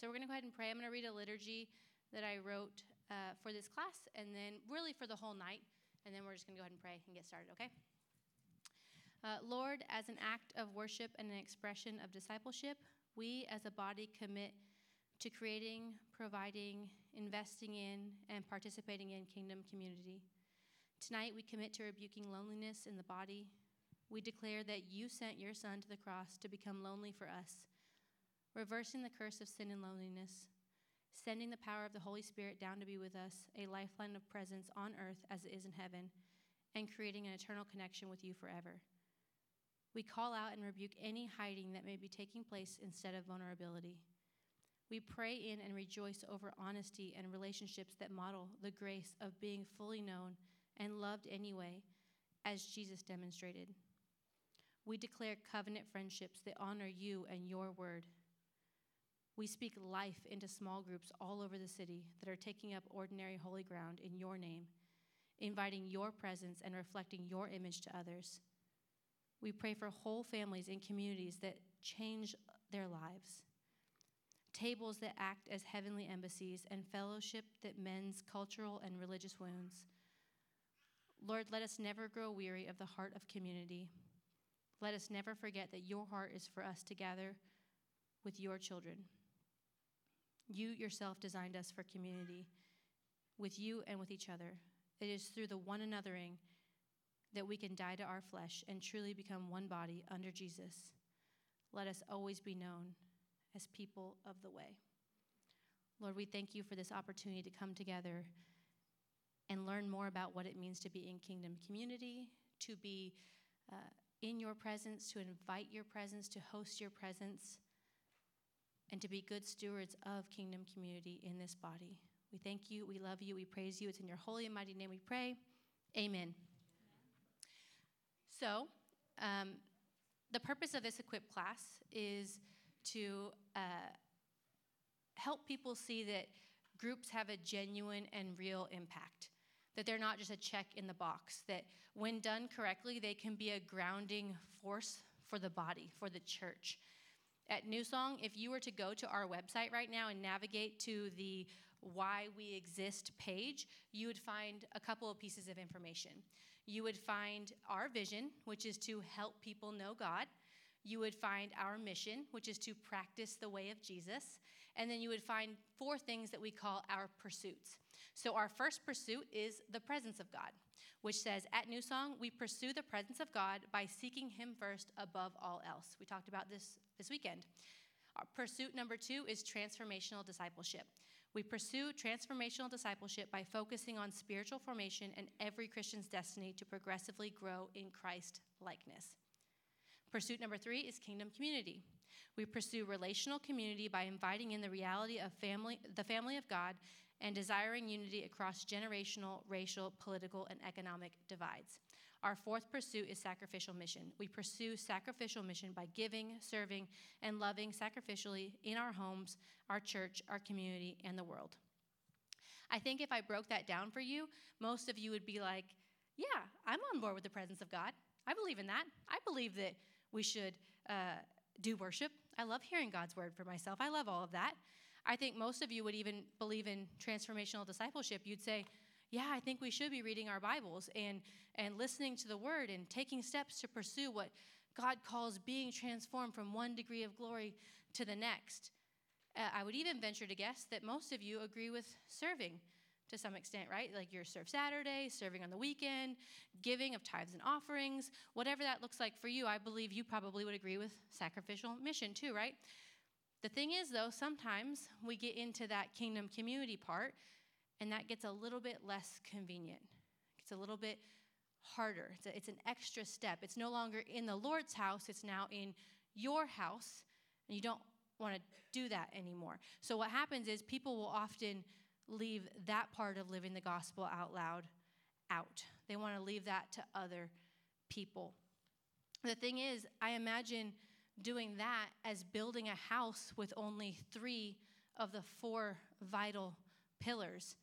So we're going to go ahead and pray. I'm going to read a liturgy that I wrote uh, for this class and then really for the whole night. And then we're just going to go ahead and pray and get started, okay? Uh, Lord, as an act of worship and an expression of discipleship, we as a body commit to creating, providing, investing in, and participating in kingdom community. Tonight, we commit to rebuking loneliness in the body. We declare that you sent your Son to the cross to become lonely for us, reversing the curse of sin and loneliness, sending the power of the Holy Spirit down to be with us, a lifeline of presence on earth as it is in heaven, and creating an eternal connection with you forever. We call out and rebuke any hiding that may be taking place instead of vulnerability. We pray in and rejoice over honesty and relationships that model the grace of being fully known and loved anyway, as Jesus demonstrated. We declare covenant friendships that honor you and your word. We speak life into small groups all over the city that are taking up ordinary holy ground in your name, inviting your presence and reflecting your image to others. We pray for whole families and communities that change their lives. Tables that act as heavenly embassies and fellowship that mends cultural and religious wounds. Lord, let us never grow weary of the heart of community. Let us never forget that your heart is for us to gather with your children. You yourself designed us for community with you and with each other. It is through the one anothering that we can die to our flesh and truly become one body under Jesus. Let us always be known as people of the way. Lord, we thank you for this opportunity to come together and learn more about what it means to be in kingdom community, to be uh, in your presence, to invite your presence, to host your presence, and to be good stewards of kingdom community in this body. We thank you, we love you, we praise you. It's in your holy and mighty name we pray. Amen. So, um, the purpose of this equip class is to uh, help people see that groups have a genuine and real impact. That they're not just a check in the box, that when done correctly, they can be a grounding force for the body, for the church. At New Song, if you were to go to our website right now and navigate to the Why We Exist page, you would find a couple of pieces of information you would find our vision, which is to help people know God. You would find our mission, which is to practice the way of Jesus. And then you would find four things that we call our pursuits. So, our first pursuit is the presence of God, which says at New Song, we pursue the presence of God by seeking Him first above all else. We talked about this this weekend. Our pursuit number two is transformational discipleship. We pursue transformational discipleship by focusing on spiritual formation and every Christian's destiny to progressively grow in Christ likeness. Pursuit number three is kingdom community. We pursue relational community by inviting in the reality of family, the family of God and desiring unity across generational, racial, political, and economic divides. Our fourth pursuit is sacrificial mission. We pursue sacrificial mission by giving, serving, and loving sacrificially in our homes, our church, our community, and the world. I think if I broke that down for you, most of you would be like, Yeah, I'm on board with the presence of God. I believe in that. I believe that we should uh, do worship. I love hearing God's word for myself. I love all of that. I think most of you would even believe in transformational discipleship. You'd say, yeah, I think we should be reading our Bibles and, and listening to the Word and taking steps to pursue what God calls being transformed from one degree of glory to the next. Uh, I would even venture to guess that most of you agree with serving to some extent, right? Like your serve Saturday, serving on the weekend, giving of tithes and offerings, whatever that looks like for you, I believe you probably would agree with sacrificial mission too, right? The thing is, though, sometimes we get into that kingdom community part and that gets a little bit less convenient. It's a little bit harder. It's, a, it's an extra step. It's no longer in the Lord's house, it's now in your house, and you don't want to do that anymore. So, what happens is people will often leave that part of living the gospel out loud out. They want to leave that to other people. The thing is, I imagine doing that as building a house with only three of the four vital pillars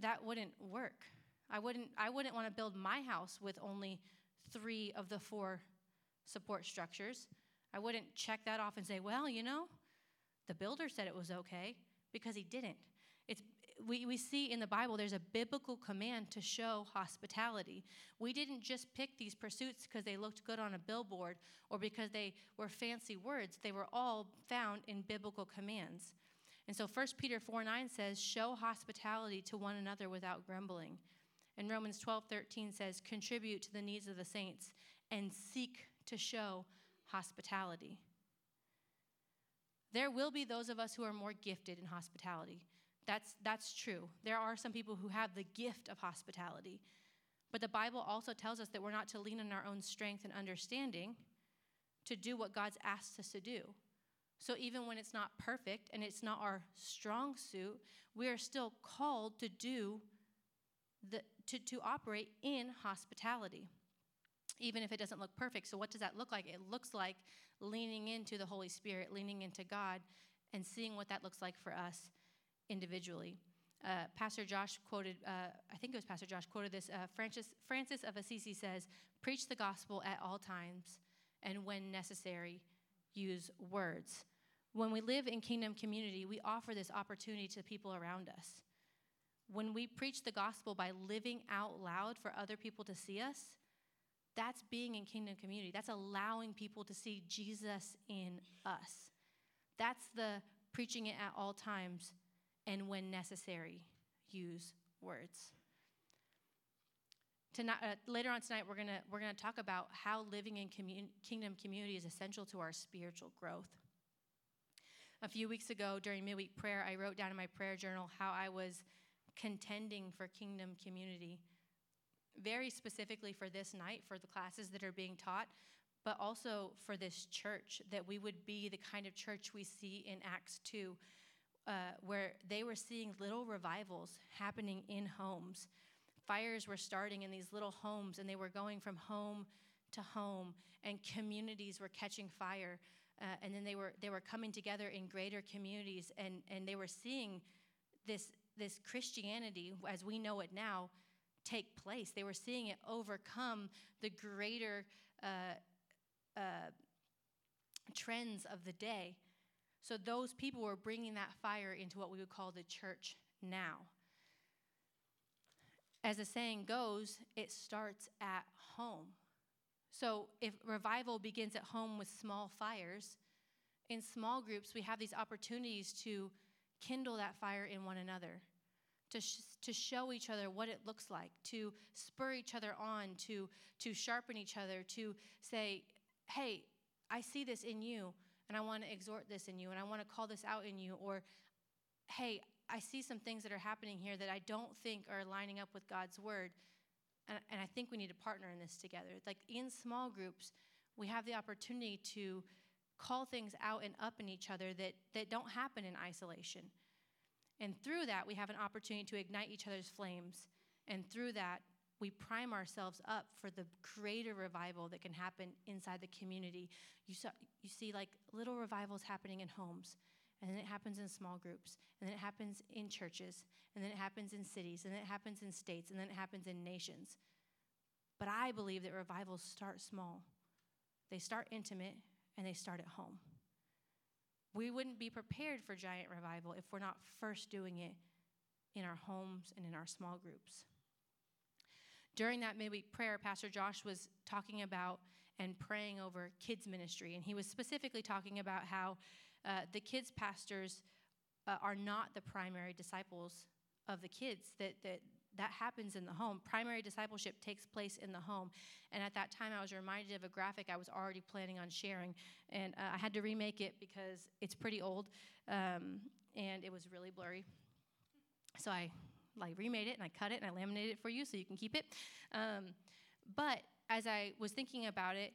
that wouldn't work. I wouldn't, I wouldn't want to build my house with only three of the four support structures. I wouldn't check that off and say, well, you know, the builder said it was okay because he didn't. We, we see in the Bible there's a biblical command to show hospitality. We didn't just pick these pursuits because they looked good on a billboard or because they were fancy words. They were all found in biblical commands. And so 1 Peter 4 9 says, Show hospitality to one another without grumbling. And Romans 12 13 says, Contribute to the needs of the saints and seek to show hospitality. There will be those of us who are more gifted in hospitality. That's, that's true. There are some people who have the gift of hospitality. But the Bible also tells us that we're not to lean on our own strength and understanding to do what God's asked us to do. So even when it's not perfect and it's not our strong suit, we are still called to do the, to, to operate in hospitality, even if it doesn't look perfect. So, what does that look like? It looks like leaning into the Holy Spirit, leaning into God, and seeing what that looks like for us individually. Uh, Pastor Josh quoted, uh, I think it was Pastor Josh quoted this. Uh, Francis, Francis of Assisi says, Preach the gospel at all times, and when necessary, use words. When we live in kingdom community, we offer this opportunity to people around us. When we preach the gospel by living out loud for other people to see us, that's being in kingdom community. That's allowing people to see Jesus in us. That's the preaching it at all times and when necessary, use words. Tonight, uh, later on tonight, we're gonna we're gonna talk about how living in commun- kingdom community is essential to our spiritual growth. A few weeks ago during midweek prayer, I wrote down in my prayer journal how I was contending for kingdom community, very specifically for this night, for the classes that are being taught, but also for this church, that we would be the kind of church we see in Acts 2, uh, where they were seeing little revivals happening in homes. Fires were starting in these little homes, and they were going from home to home, and communities were catching fire. Uh, and then they were they were coming together in greater communities, and and they were seeing this this Christianity, as we know it now, take place. They were seeing it overcome the greater uh, uh, trends of the day. So those people were bringing that fire into what we would call the church now. As the saying goes, it starts at home. So if revival begins at home with small fires, in small groups, we have these opportunities to kindle that fire in one another, to, sh- to show each other what it looks like, to spur each other on, to, to sharpen each other, to say, hey, I see this in you, and I want to exhort this in you, and I want to call this out in you, or hey, I see some things that are happening here that I don't think are lining up with God's word, and, and I think we need to partner in this together. Like in small groups, we have the opportunity to call things out and up in each other that, that don't happen in isolation. And through that, we have an opportunity to ignite each other's flames. And through that, we prime ourselves up for the greater revival that can happen inside the community. You, saw, you see, like little revivals happening in homes, and then it happens in small groups, and then it happens in churches, and then it happens in cities, and then it happens in states, and then it happens in nations. But I believe that revivals start small, they start intimate, and they start at home. We wouldn't be prepared for giant revival if we're not first doing it in our homes and in our small groups. During that midweek prayer, Pastor Josh was talking about and praying over kids' ministry, and he was specifically talking about how uh, the kids' pastors uh, are not the primary disciples of the kids, that, that that happens in the home. Primary discipleship takes place in the home. And at that time, I was reminded of a graphic I was already planning on sharing. And uh, I had to remake it because it's pretty old um, and it was really blurry. So I like remade it and I cut it and I laminated it for you so you can keep it. Um, but as I was thinking about it,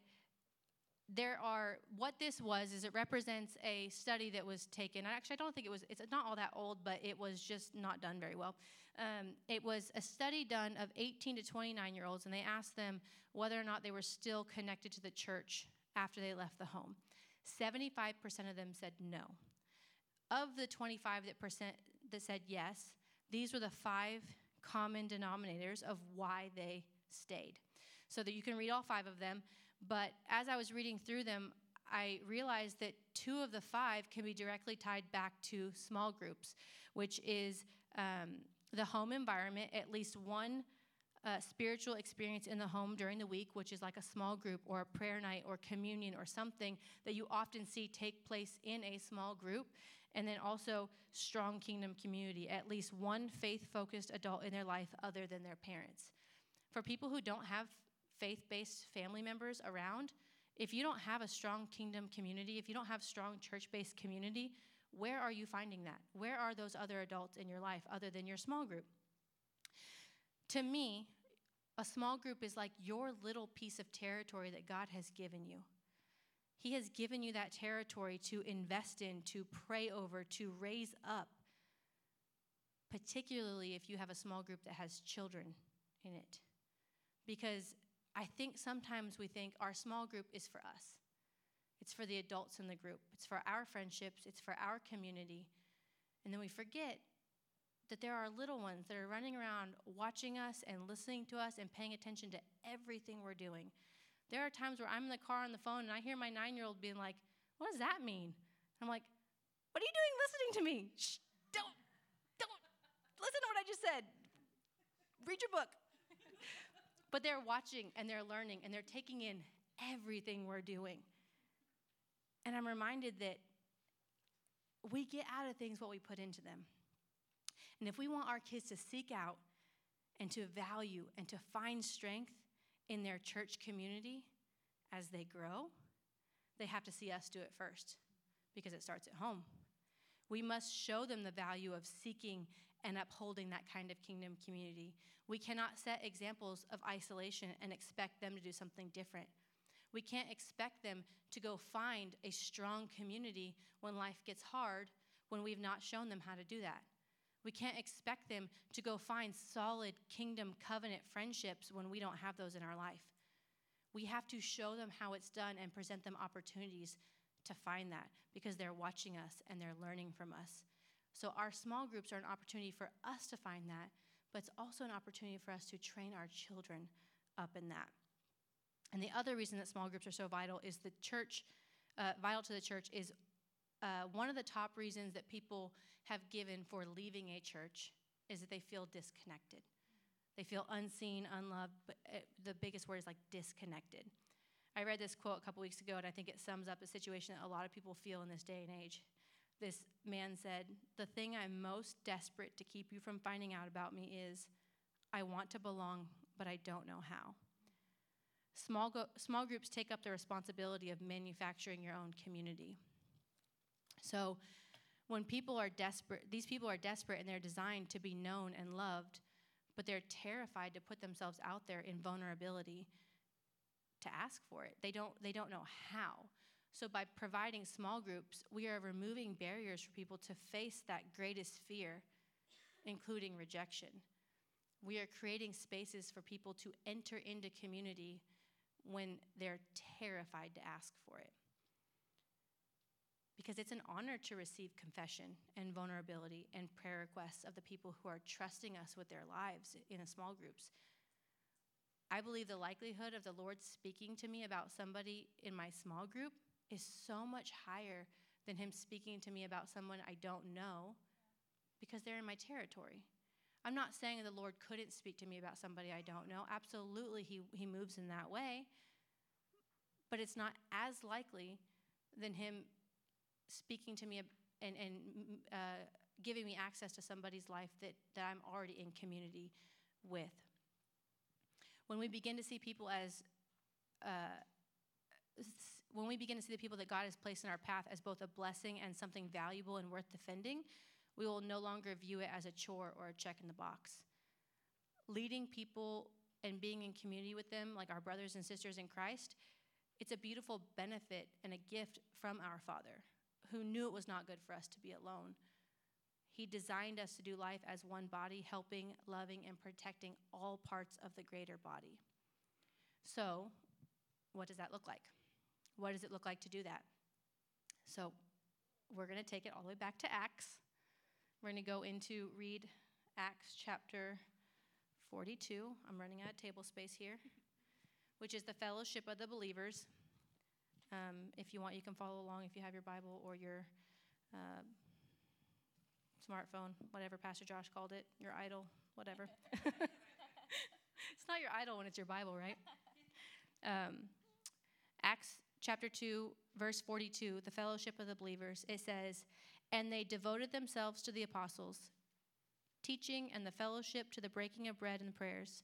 there are what this was is it represents a study that was taken. Actually i don't think it was it's not all that old but it was just not done very well. Um, it was a study done of 18 to 29 year olds and they asked them whether or not they were still connected to the church after they left the home. 75% of them said no. Of the 25 that percent that said yes these were the five common denominators of why they stayed so that you can read all five of them but as I was reading through them, I realized that two of the five can be directly tied back to small groups, which is um, the home environment, at least one uh, spiritual experience in the home during the week, which is like a small group or a prayer night or communion or something that you often see take place in a small group. And then also strong kingdom community, at least one faith focused adult in their life other than their parents. For people who don't have faith based family members around, if you don't have a strong kingdom community, if you don't have strong church based community, where are you finding that? Where are those other adults in your life other than your small group? To me, a small group is like your little piece of territory that God has given you. He has given you that territory to invest in, to pray over, to raise up, particularly if you have a small group that has children in it. Because I think sometimes we think our small group is for us. It's for the adults in the group. It's for our friendships. It's for our community. And then we forget that there are little ones that are running around watching us and listening to us and paying attention to everything we're doing. There are times where I'm in the car on the phone and I hear my nine year old being like, What does that mean? I'm like, What are you doing listening to me? Shh, don't, don't listen to what I just said. Read your book. but they're watching and they're learning and they're taking in everything we're doing. And I'm reminded that we get out of things what we put into them. And if we want our kids to seek out and to value and to find strength in their church community as they grow, they have to see us do it first because it starts at home. We must show them the value of seeking and upholding that kind of kingdom community. We cannot set examples of isolation and expect them to do something different. We can't expect them to go find a strong community when life gets hard when we've not shown them how to do that. We can't expect them to go find solid kingdom covenant friendships when we don't have those in our life. We have to show them how it's done and present them opportunities to find that because they're watching us and they're learning from us. So, our small groups are an opportunity for us to find that, but it's also an opportunity for us to train our children up in that. And the other reason that small groups are so vital is the church, uh, vital to the church, is uh, one of the top reasons that people have given for leaving a church is that they feel disconnected. They feel unseen, unloved, but uh, the biggest word is like disconnected. I read this quote a couple weeks ago, and I think it sums up a situation that a lot of people feel in this day and age. This man said, The thing I'm most desperate to keep you from finding out about me is I want to belong, but I don't know how. Small, go- small groups take up the responsibility of manufacturing your own community. So, when people are desperate, these people are desperate and they're designed to be known and loved, but they're terrified to put themselves out there in vulnerability to ask for it. They don't, they don't know how. So, by providing small groups, we are removing barriers for people to face that greatest fear, including rejection. We are creating spaces for people to enter into community when they're terrified to ask for it because it's an honor to receive confession and vulnerability and prayer requests of the people who are trusting us with their lives in small groups. I believe the likelihood of the Lord speaking to me about somebody in my small group is so much higher than Him speaking to me about someone I don't know because they're in my territory. I'm not saying the Lord couldn't speak to me about somebody I don't know. Absolutely, He, he moves in that way. But it's not as likely than Him speaking to me and, and uh, giving me access to somebody's life that, that I'm already in community with. When we begin to see people as, uh, when we begin to see the people that God has placed in our path as both a blessing and something valuable and worth defending, we will no longer view it as a chore or a check in the box. Leading people and being in community with them, like our brothers and sisters in Christ, it's a beautiful benefit and a gift from our Father who knew it was not good for us to be alone. He designed us to do life as one body, helping, loving, and protecting all parts of the greater body. So, what does that look like? What does it look like to do that? So, we're going to take it all the way back to Acts. We're going to go into read Acts chapter 42. I'm running out of table space here, which is the fellowship of the believers. Um, if you want, you can follow along if you have your Bible or your uh, smartphone, whatever Pastor Josh called it, your idol, whatever. it's not your idol when it's your Bible, right? Um, Acts chapter 2, verse 42, the fellowship of the believers, it says, And they devoted themselves to the apostles, teaching and the fellowship to the breaking of bread and prayers.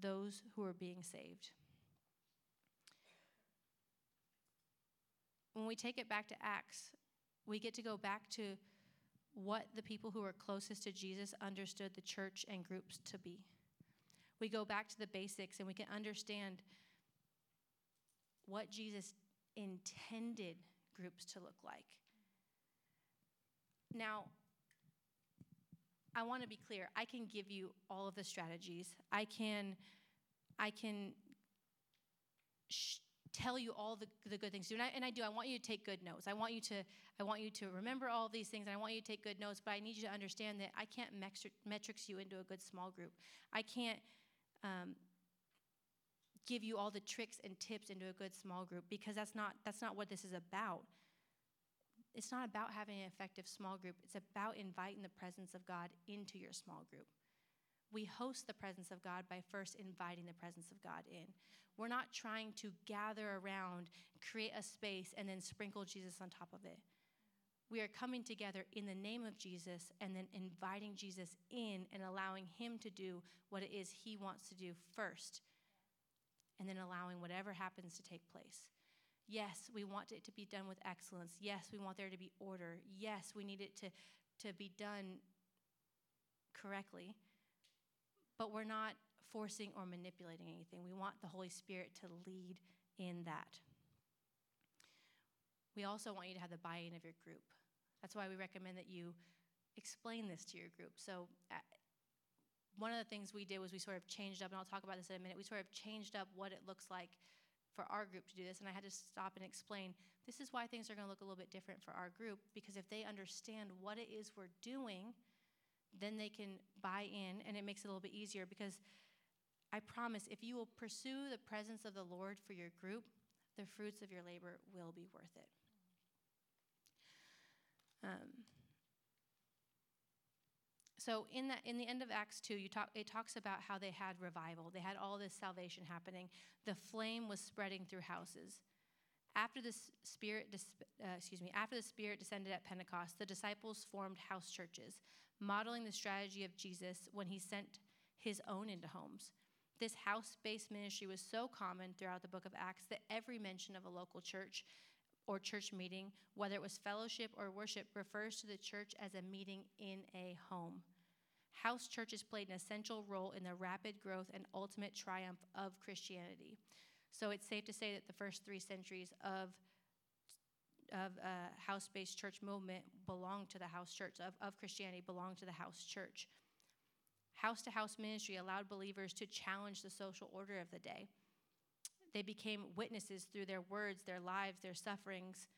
those who are being saved. When we take it back to Acts, we get to go back to what the people who were closest to Jesus understood the church and groups to be. We go back to the basics and we can understand what Jesus intended groups to look like. Now, I want to be clear. I can give you all of the strategies. I can, I can sh- tell you all the, the good things to do. And I, and I do. I want you to take good notes. I want you to, I want you to remember all these things. And I want you to take good notes. But I need you to understand that I can't metri- metrics you into a good small group. I can't um, give you all the tricks and tips into a good small group because that's not that's not what this is about it's not about having an effective small group, it's about inviting the presence of God into your small group. We host the presence of God by first inviting the presence of God in. We're not trying to gather around, create a space, and then sprinkle Jesus on top of it. We are coming together in the name of Jesus and then inviting Jesus in and allowing Him to do what it is He wants to do first, and then allowing whatever happens to take place. Yes, we want it to be done with excellence. Yes, we want there to be order. Yes, we need it to, to be done correctly. But we're not forcing or manipulating anything. We want the Holy Spirit to lead in that. We also want you to have the buy in of your group. That's why we recommend that you explain this to your group. So, uh, one of the things we did was we sort of changed up, and I'll talk about this in a minute. We sort of changed up what it looks like for our group to do this, and I had to stop and explain this is why things are going to look a little bit different for our group because if they understand what it is we're doing, then they can buy in, and it makes it a little bit easier because I promise if you will pursue the presence of the Lord for your group, the fruits of your labor will be worth it. Um, so in that in the end of Acts 2, you talk it talks about how they had revival. They had all this salvation happening. The flame was spreading through houses. After the spirit uh, excuse me, after the spirit descended at Pentecost, the disciples formed house churches, modeling the strategy of Jesus when he sent his own into homes. This house-based ministry was so common throughout the book of Acts that every mention of a local church or church meeting, whether it was fellowship or worship, refers to the church as a meeting in a home house churches played an essential role in the rapid growth and ultimate triumph of Christianity. So it's safe to say that the first three centuries of of uh, house-based church movement belonged to the house church of, of Christianity belonged to the house church. House-to-house ministry allowed believers to challenge the social order of the day. They became witnesses through their words, their lives, their sufferings.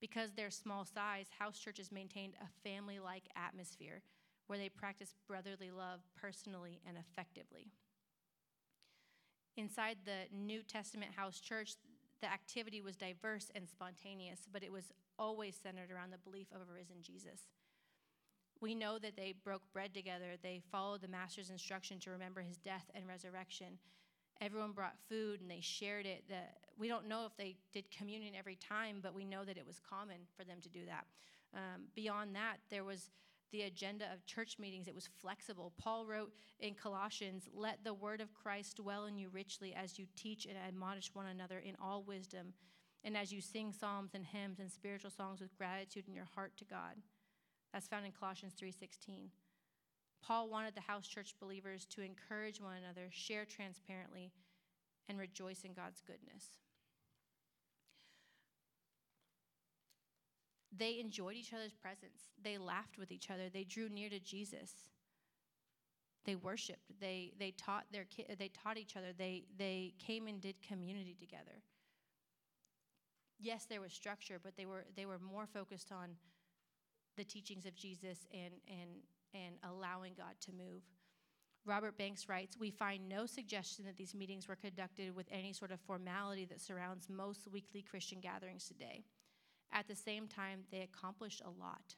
Because their small size, house churches maintained a family-like atmosphere where they practice brotherly love personally and effectively. Inside the New Testament house church, the activity was diverse and spontaneous, but it was always centered around the belief of a risen Jesus. We know that they broke bread together. They followed the master's instruction to remember his death and resurrection. Everyone brought food and they shared it. The, we don't know if they did communion every time, but we know that it was common for them to do that. Um, beyond that, there was the agenda of church meetings. It was flexible. Paul wrote in Colossians, Let the word of Christ dwell in you richly as you teach and admonish one another in all wisdom, and as you sing psalms and hymns and spiritual songs with gratitude in your heart to God. That's found in Colossians 3:16. Paul wanted the house church believers to encourage one another, share transparently, and rejoice in God's goodness. They enjoyed each other's presence. They laughed with each other. They drew near to Jesus. They worshiped. They, they taught their ki- they taught each other. They, they came and did community together. Yes, there was structure, but they were, they were more focused on the teachings of Jesus and, and, and allowing God to move. Robert Banks writes We find no suggestion that these meetings were conducted with any sort of formality that surrounds most weekly Christian gatherings today. At the same time, they accomplished a lot.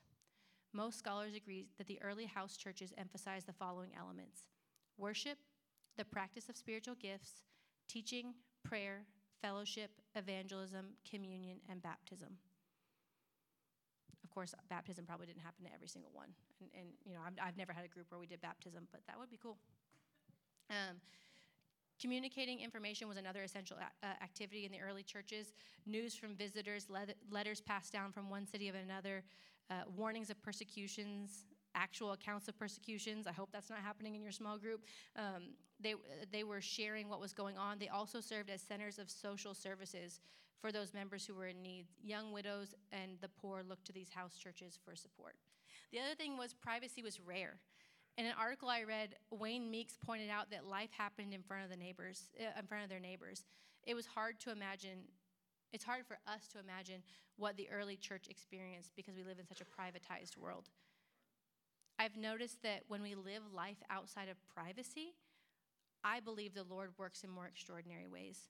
Most scholars agree that the early house churches emphasized the following elements worship, the practice of spiritual gifts, teaching, prayer, fellowship, evangelism, communion, and baptism. Of course, baptism probably didn't happen to every single one. And, and you know, I've, I've, never had a group where we did baptism, but that would be cool. Um, Communicating information was another essential a- uh, activity in the early churches. News from visitors, le- letters passed down from one city of another, uh, warnings of persecutions, actual accounts of persecutions. I hope that's not happening in your small group. Um, they, they were sharing what was going on. They also served as centers of social services for those members who were in need. Young widows and the poor looked to these house churches for support. The other thing was privacy was rare. In an article I read, Wayne Meeks pointed out that life happened in front of the neighbors, uh, in front of their neighbors. It was hard to imagine. It's hard for us to imagine what the early church experienced because we live in such a privatized world. I've noticed that when we live life outside of privacy, I believe the Lord works in more extraordinary ways.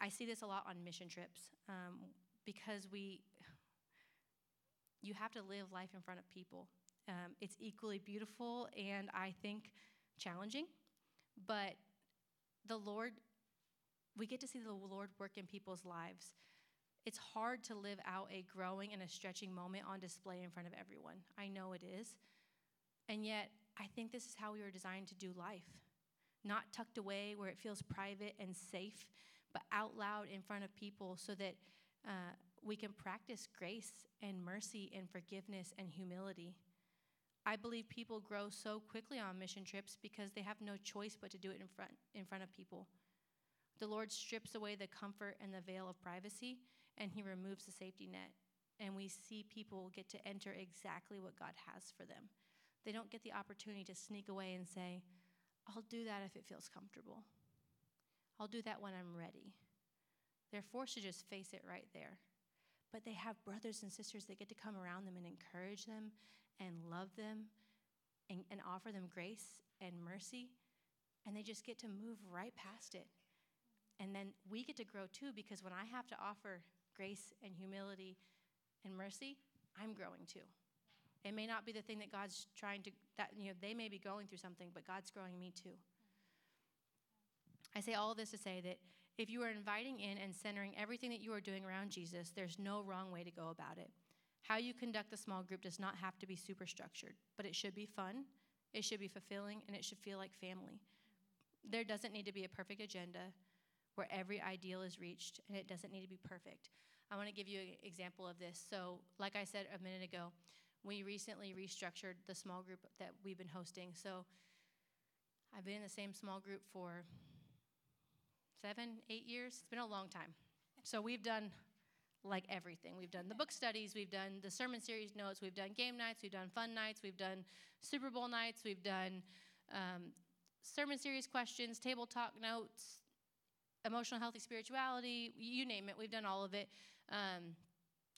I see this a lot on mission trips um, because we, you have to live life in front of people. Um, it's equally beautiful and I think challenging, but the Lord, we get to see the Lord work in people's lives. It's hard to live out a growing and a stretching moment on display in front of everyone. I know it is. And yet, I think this is how we were designed to do life. Not tucked away where it feels private and safe, but out loud in front of people so that uh, we can practice grace and mercy and forgiveness and humility. I believe people grow so quickly on mission trips because they have no choice but to do it in front, in front of people. The Lord strips away the comfort and the veil of privacy, and He removes the safety net. And we see people get to enter exactly what God has for them. They don't get the opportunity to sneak away and say, I'll do that if it feels comfortable. I'll do that when I'm ready. They're forced to just face it right there. But they have brothers and sisters that get to come around them and encourage them and love them and, and offer them grace and mercy. And they just get to move right past it. And then we get to grow too because when I have to offer grace and humility and mercy, I'm growing too. It may not be the thing that God's trying to, that, you know, they may be going through something, but God's growing me too. I say all this to say that if you are inviting in and centering everything that you are doing around Jesus, there's no wrong way to go about it. How you conduct the small group does not have to be super structured, but it should be fun, it should be fulfilling, and it should feel like family. There doesn't need to be a perfect agenda where every ideal is reached, and it doesn't need to be perfect. I want to give you an example of this. So, like I said a minute ago, we recently restructured the small group that we've been hosting. So, I've been in the same small group for seven, eight years. It's been a long time. So, we've done like everything. We've done the book studies, we've done the sermon series notes, we've done game nights, we've done fun nights, we've done Super Bowl nights, we've done um, sermon series questions, table talk notes, emotional healthy spirituality, you name it, we've done all of it. Um,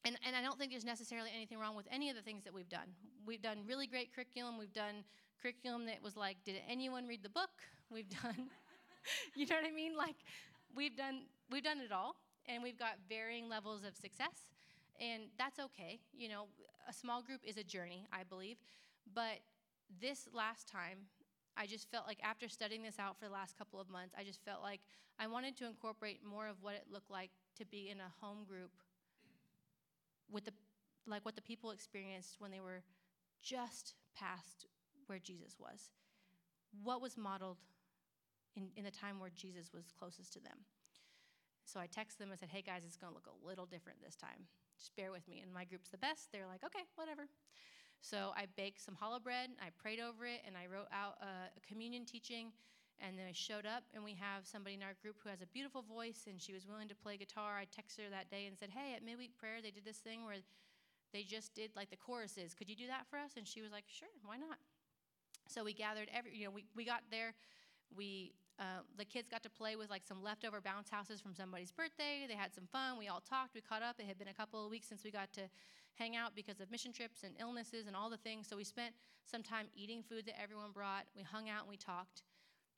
and, and I don't think there's necessarily anything wrong with any of the things that we've done. We've done really great curriculum. We've done curriculum that was like, did anyone read the book? We've done, you know what I mean? Like, we've done we've done it all and we've got varying levels of success, and that's okay. You know, a small group is a journey, I believe, but this last time, I just felt like after studying this out for the last couple of months, I just felt like I wanted to incorporate more of what it looked like to be in a home group with the like what the people experienced when they were just past where Jesus was. What was modeled in, in the time where Jesus was closest to them. So I texted them and said, hey guys, it's going to look a little different this time. Just bear with me. And my group's the best. They're like, okay, whatever. So I baked some challah bread, I prayed over it, and I wrote out a, a communion teaching. And then I showed up, and we have somebody in our group who has a beautiful voice, and she was willing to play guitar. I texted her that day and said, Hey, at midweek prayer, they did this thing where they just did like the choruses. Could you do that for us? And she was like, Sure, why not? So we gathered every, you know, we, we got there. We, uh, the kids got to play with like some leftover bounce houses from somebody's birthday. They had some fun. We all talked. We caught up. It had been a couple of weeks since we got to hang out because of mission trips and illnesses and all the things. So we spent some time eating food that everyone brought. We hung out and we talked.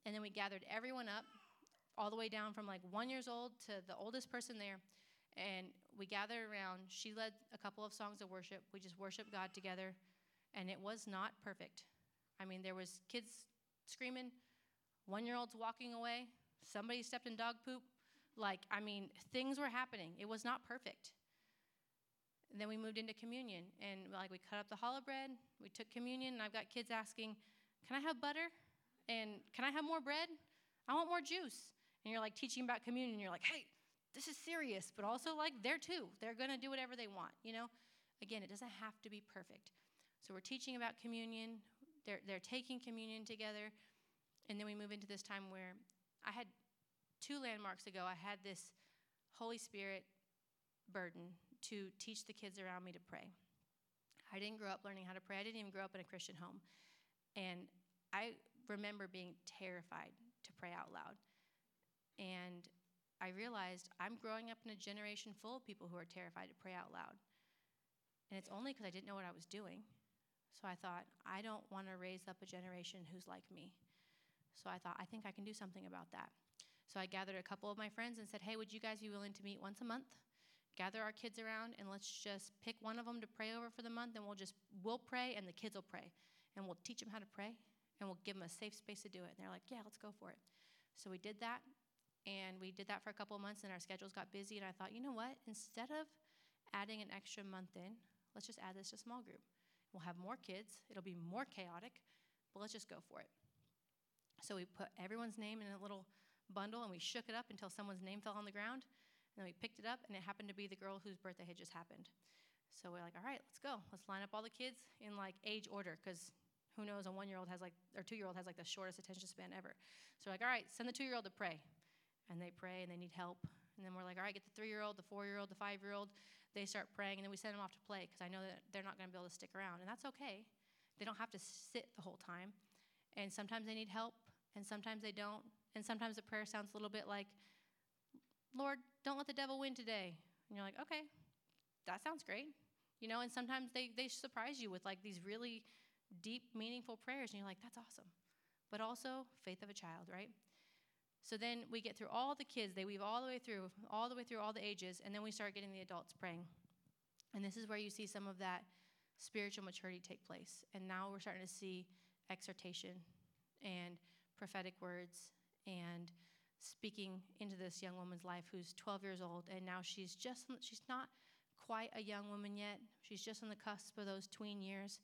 And then we gathered everyone up, all the way down from like one years old to the oldest person there. And we gathered around. She led a couple of songs of worship. We just worshiped God together. And it was not perfect. I mean, there was kids screaming, one year olds walking away, somebody stepped in dog poop. Like, I mean, things were happening. It was not perfect. And then we moved into communion, and like we cut up the challah bread, we took communion, and I've got kids asking, "Can I have butter?" And can I have more bread? I want more juice. And you're like teaching about communion. and You're like, hey, this is serious, but also like they're too. They're going to do whatever they want, you know? Again, it doesn't have to be perfect. So we're teaching about communion. They're, they're taking communion together. And then we move into this time where I had two landmarks ago, I had this Holy Spirit burden to teach the kids around me to pray. I didn't grow up learning how to pray. I didn't even grow up in a Christian home. And I remember being terrified to pray out loud. And I realized I'm growing up in a generation full of people who are terrified to pray out loud. And it's only because I didn't know what I was doing. So I thought, I don't want to raise up a generation who's like me. So I thought, I think I can do something about that. So I gathered a couple of my friends and said, Hey, would you guys be willing to meet once a month? Gather our kids around and let's just pick one of them to pray over for the month and we'll just, we'll pray and the kids will pray. And we'll teach them how to pray and we'll give them a safe space to do it. And they're like, yeah, let's go for it. So we did that, and we did that for a couple of months, and our schedules got busy. And I thought, you know what? Instead of adding an extra month in, let's just add this to small group. We'll have more kids, it'll be more chaotic, but let's just go for it. So we put everyone's name in a little bundle and we shook it up until someone's name fell on the ground. And then we picked it up, and it happened to be the girl whose birthday had just happened. So we're like, all right, let's go. Let's line up all the kids in like age order because who knows, a one year old has like, or two year old has like the shortest attention span ever. So we're like, all right, send the two year old to pray. And they pray and they need help. And then we're like, all right, get the three year old, the four year old, the five year old. They start praying, and then we send them off to play because I know that they're not going to be able to stick around. And that's okay. They don't have to sit the whole time. And sometimes they need help, and sometimes they don't. And sometimes the prayer sounds a little bit like, Lord, don't let the devil win today. And you're like, okay, that sounds great. You know, and sometimes they, they surprise you with like these really deep, meaningful prayers, and you're like, that's awesome. But also, faith of a child, right? So then we get through all the kids, they weave all the way through, all the way through all the ages, and then we start getting the adults praying. And this is where you see some of that spiritual maturity take place. And now we're starting to see exhortation and prophetic words and speaking into this young woman's life who's 12 years old and now she's just she's not quite a young woman yet she's just on the cusp of those tween years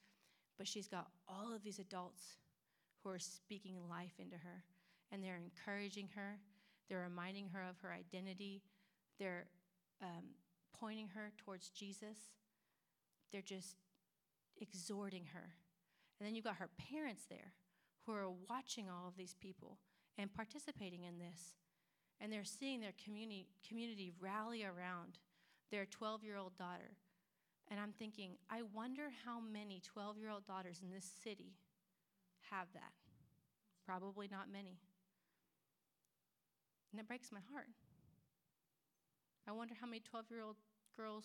but she's got all of these adults who are speaking life into her, and they're encouraging her, they're reminding her of her identity, they're um, pointing her towards Jesus, they're just exhorting her. And then you've got her parents there who are watching all of these people and participating in this. And they're seeing their community, community rally around their 12 year old daughter and I'm thinking, I wonder how many 12 year old daughters in this city have that. Probably not many. And it breaks my heart. I wonder how many 12 year old girls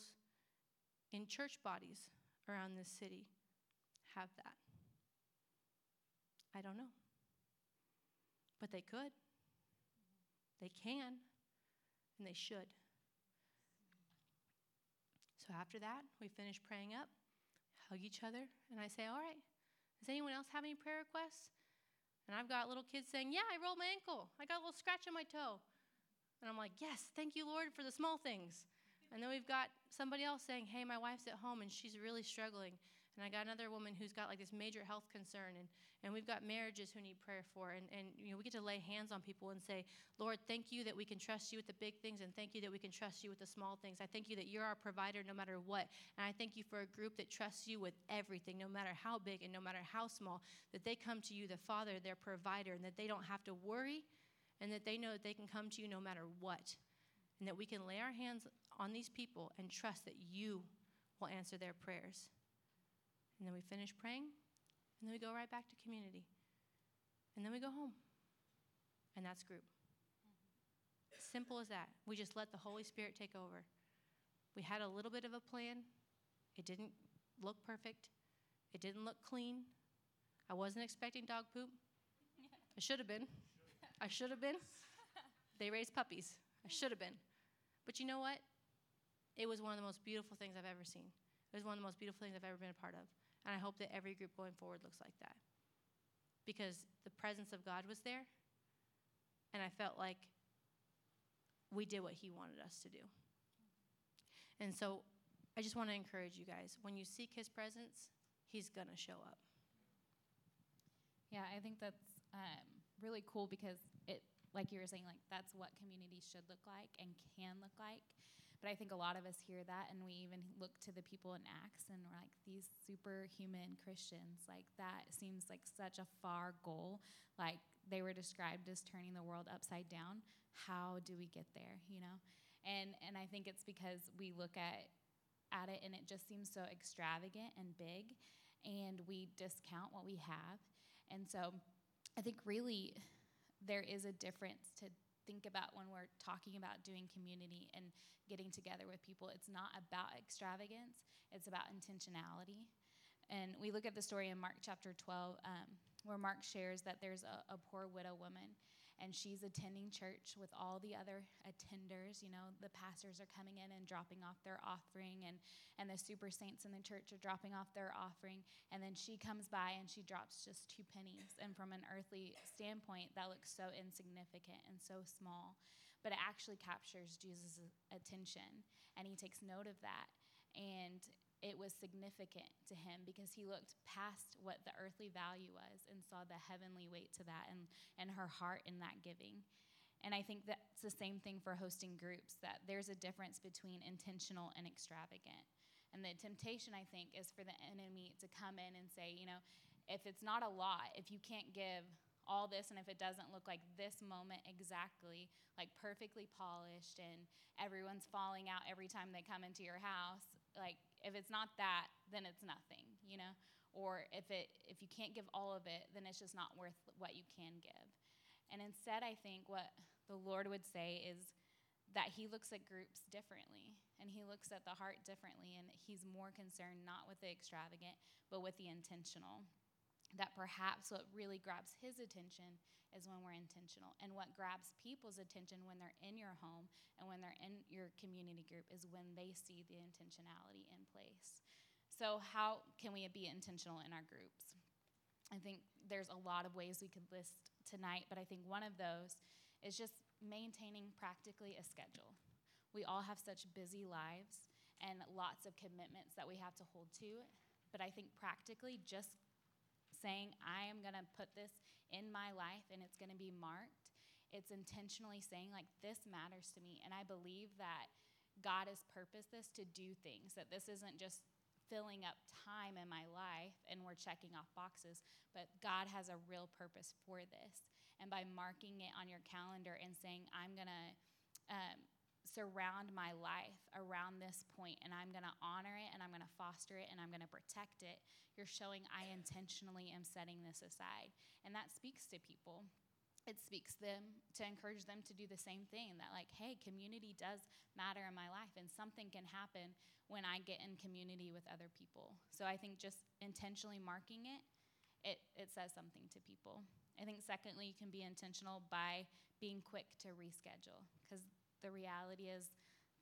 in church bodies around this city have that. I don't know. But they could. They can. And they should. So after that, we finish praying up, hug each other, and I say, All right, does anyone else have any prayer requests? And I've got little kids saying, Yeah, I rolled my ankle. I got a little scratch on my toe. And I'm like, Yes, thank you, Lord, for the small things. And then we've got somebody else saying, Hey, my wife's at home and she's really struggling. And I got another woman who's got like this major health concern, and, and we've got marriages who need prayer for. And, and you know, we get to lay hands on people and say, Lord, thank you that we can trust you with the big things, and thank you that we can trust you with the small things. I thank you that you're our provider no matter what. And I thank you for a group that trusts you with everything, no matter how big and no matter how small, that they come to you, the Father, their provider, and that they don't have to worry, and that they know that they can come to you no matter what. And that we can lay our hands on these people and trust that you will answer their prayers. And then we finish praying, and then we go right back to community. And then we go home. And that's group. Simple as that. We just let the Holy Spirit take over. We had a little bit of a plan. It didn't look perfect. It didn't look clean. I wasn't expecting dog poop. I should have been. I should have been. They raised puppies. I should have been. But you know what? It was one of the most beautiful things I've ever seen. It was one of the most beautiful things I've ever been a part of. And I hope that every group going forward looks like that. Because the presence of God was there, and I felt like we did what He wanted us to do. And so I just want to encourage you guys when you seek His presence, He's going to show up. Yeah, I think that's um, really cool because it, like you were saying, like that's what community should look like and can look like. But I think a lot of us hear that and we even look to the people in Acts and we're like, these superhuman Christians, like that seems like such a far goal. Like they were described as turning the world upside down. How do we get there, you know? And and I think it's because we look at at it and it just seems so extravagant and big and we discount what we have. And so I think really there is a difference to think about when we're talking about doing community and getting together with people. It's not about extravagance, it's about intentionality. And we look at the story in Mark chapter 12, um, where Mark shares that there's a, a poor widow woman and she's attending church with all the other attenders you know the pastors are coming in and dropping off their offering and and the super saints in the church are dropping off their offering and then she comes by and she drops just two pennies. And from an earthly standpoint that looks so insignificant and so small but it actually captures jesus' attention and he takes note of that. And it was significant to him because he looked past what the earthly value was and saw the heavenly weight to that and, and her heart in that giving. And I think that's the same thing for hosting groups, that there's a difference between intentional and extravagant. And the temptation, I think, is for the enemy to come in and say, you know, if it's not a lot, if you can't give all this and if it doesn't look like this moment exactly, like perfectly polished and everyone's falling out every time they come into your house, like if it's not that, then it's nothing, you know? Or if it if you can't give all of it, then it's just not worth what you can give. And instead, I think what the Lord would say is that he looks at groups differently and he looks at the heart differently and he's more concerned not with the extravagant but with the intentional that perhaps what really grabs his attention is when we're intentional. And what grabs people's attention when they're in your home and when they're in your community group is when they see the intentionality in place. So, how can we be intentional in our groups? I think there's a lot of ways we could list tonight, but I think one of those is just maintaining practically a schedule. We all have such busy lives and lots of commitments that we have to hold to, but I think practically just saying, I am going to put this in my life and it's going to be marked. It's intentionally saying, like, this matters to me. And I believe that God has purposed this to do things, that this isn't just filling up time in my life and we're checking off boxes, but God has a real purpose for this. And by marking it on your calendar and saying, I'm going to um, surround my life around this point and I'm going to honor it and I'm going to foster it and I'm going to protect it, you're showing I intentionally am setting this aside. And that speaks to people. It speaks them to encourage them to do the same thing that like hey community does matter in my life and something can happen when I get in community with other people. So I think just intentionally marking it it, it says something to people. I think, secondly, you can be intentional by being quick to reschedule the reality is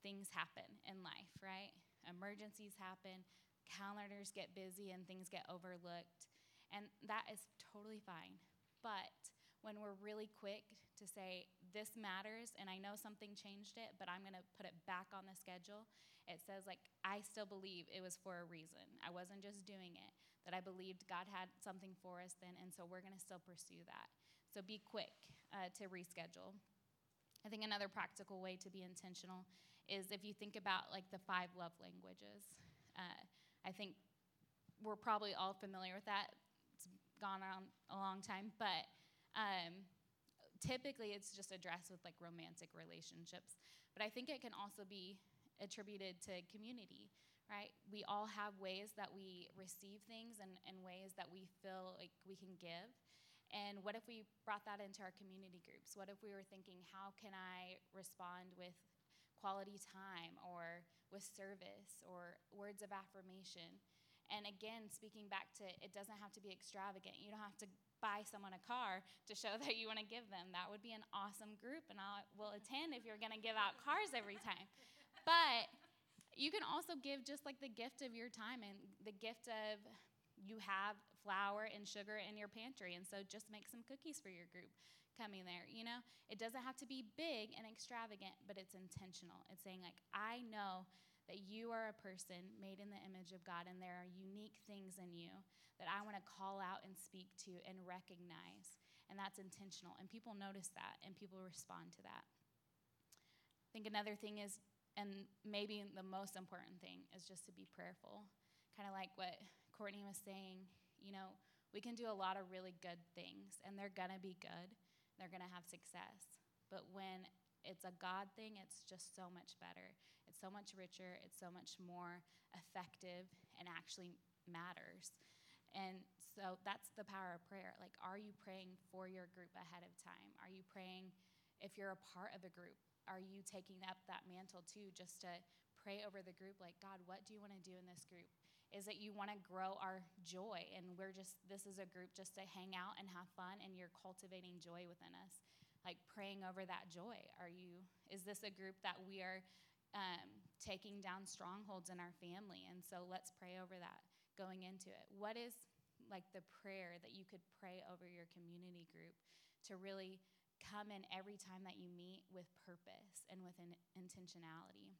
things happen in life, right? Emergencies happen, calendars get busy, and things get overlooked. And that is totally fine. But when we're really quick to say, this matters and I know something changed it, but I'm to put it back on the schedule. It says, like, I still believe it was for a reason. I wasn't just doing it, that I believed God had something for us then, and so we're to still pursue that. So be quick uh, to reschedule. I think another practical way to be intentional is if you think about like the five love languages. Uh, I think we're probably all familiar with that. It's gone on a long time, but um, typically it's just addressed with like romantic relationships. But I think it can also be attributed to community, right? We all have ways that we receive things and, and ways that we feel like we can give. And what if we brought that into our community groups? What if we were thinking, how can I respond with quality time or with service or words of affirmation? And again, speaking back to it doesn't have to be extravagant. You don't have to buy someone a car to show that you want to give them. That would be an awesome group, and I will attend if you're going to give out cars every time. But you can also give just like the gift of your time and the gift of you have flour and sugar in your pantry, and so just make some cookies for your group coming there. You know, it doesn't have to be big and extravagant, but it's intentional. It's saying, like, I know that you are a person made in the image of God, and there are unique things in you that I want to call out and speak to and recognize. And that's intentional. And people notice that, and people respond to that. I think another thing is, and maybe the most important thing, is just to be prayerful. Kind of like what Courtney was saying, you know, we can do a lot of really good things, and they're going to be good. They're going to have success. But when it's a God thing, it's just so much better. It's so much richer. It's so much more effective and actually matters. And so that's the power of prayer. Like, are you praying for your group ahead of time? Are you praying if you're a part of the group? Are you taking up that mantle too, just to pray over the group? Like, God, what do you want to do in this group? Is that you want to grow our joy. And we're just, this is a group just to hang out and have fun, and you're cultivating joy within us. Like praying over that joy. Are you, is this a group that we are um, taking down strongholds in our family? And so let's pray over that going into it. What is like the prayer that you could pray over your community group to really come in every time that you meet with purpose and with an intentionality?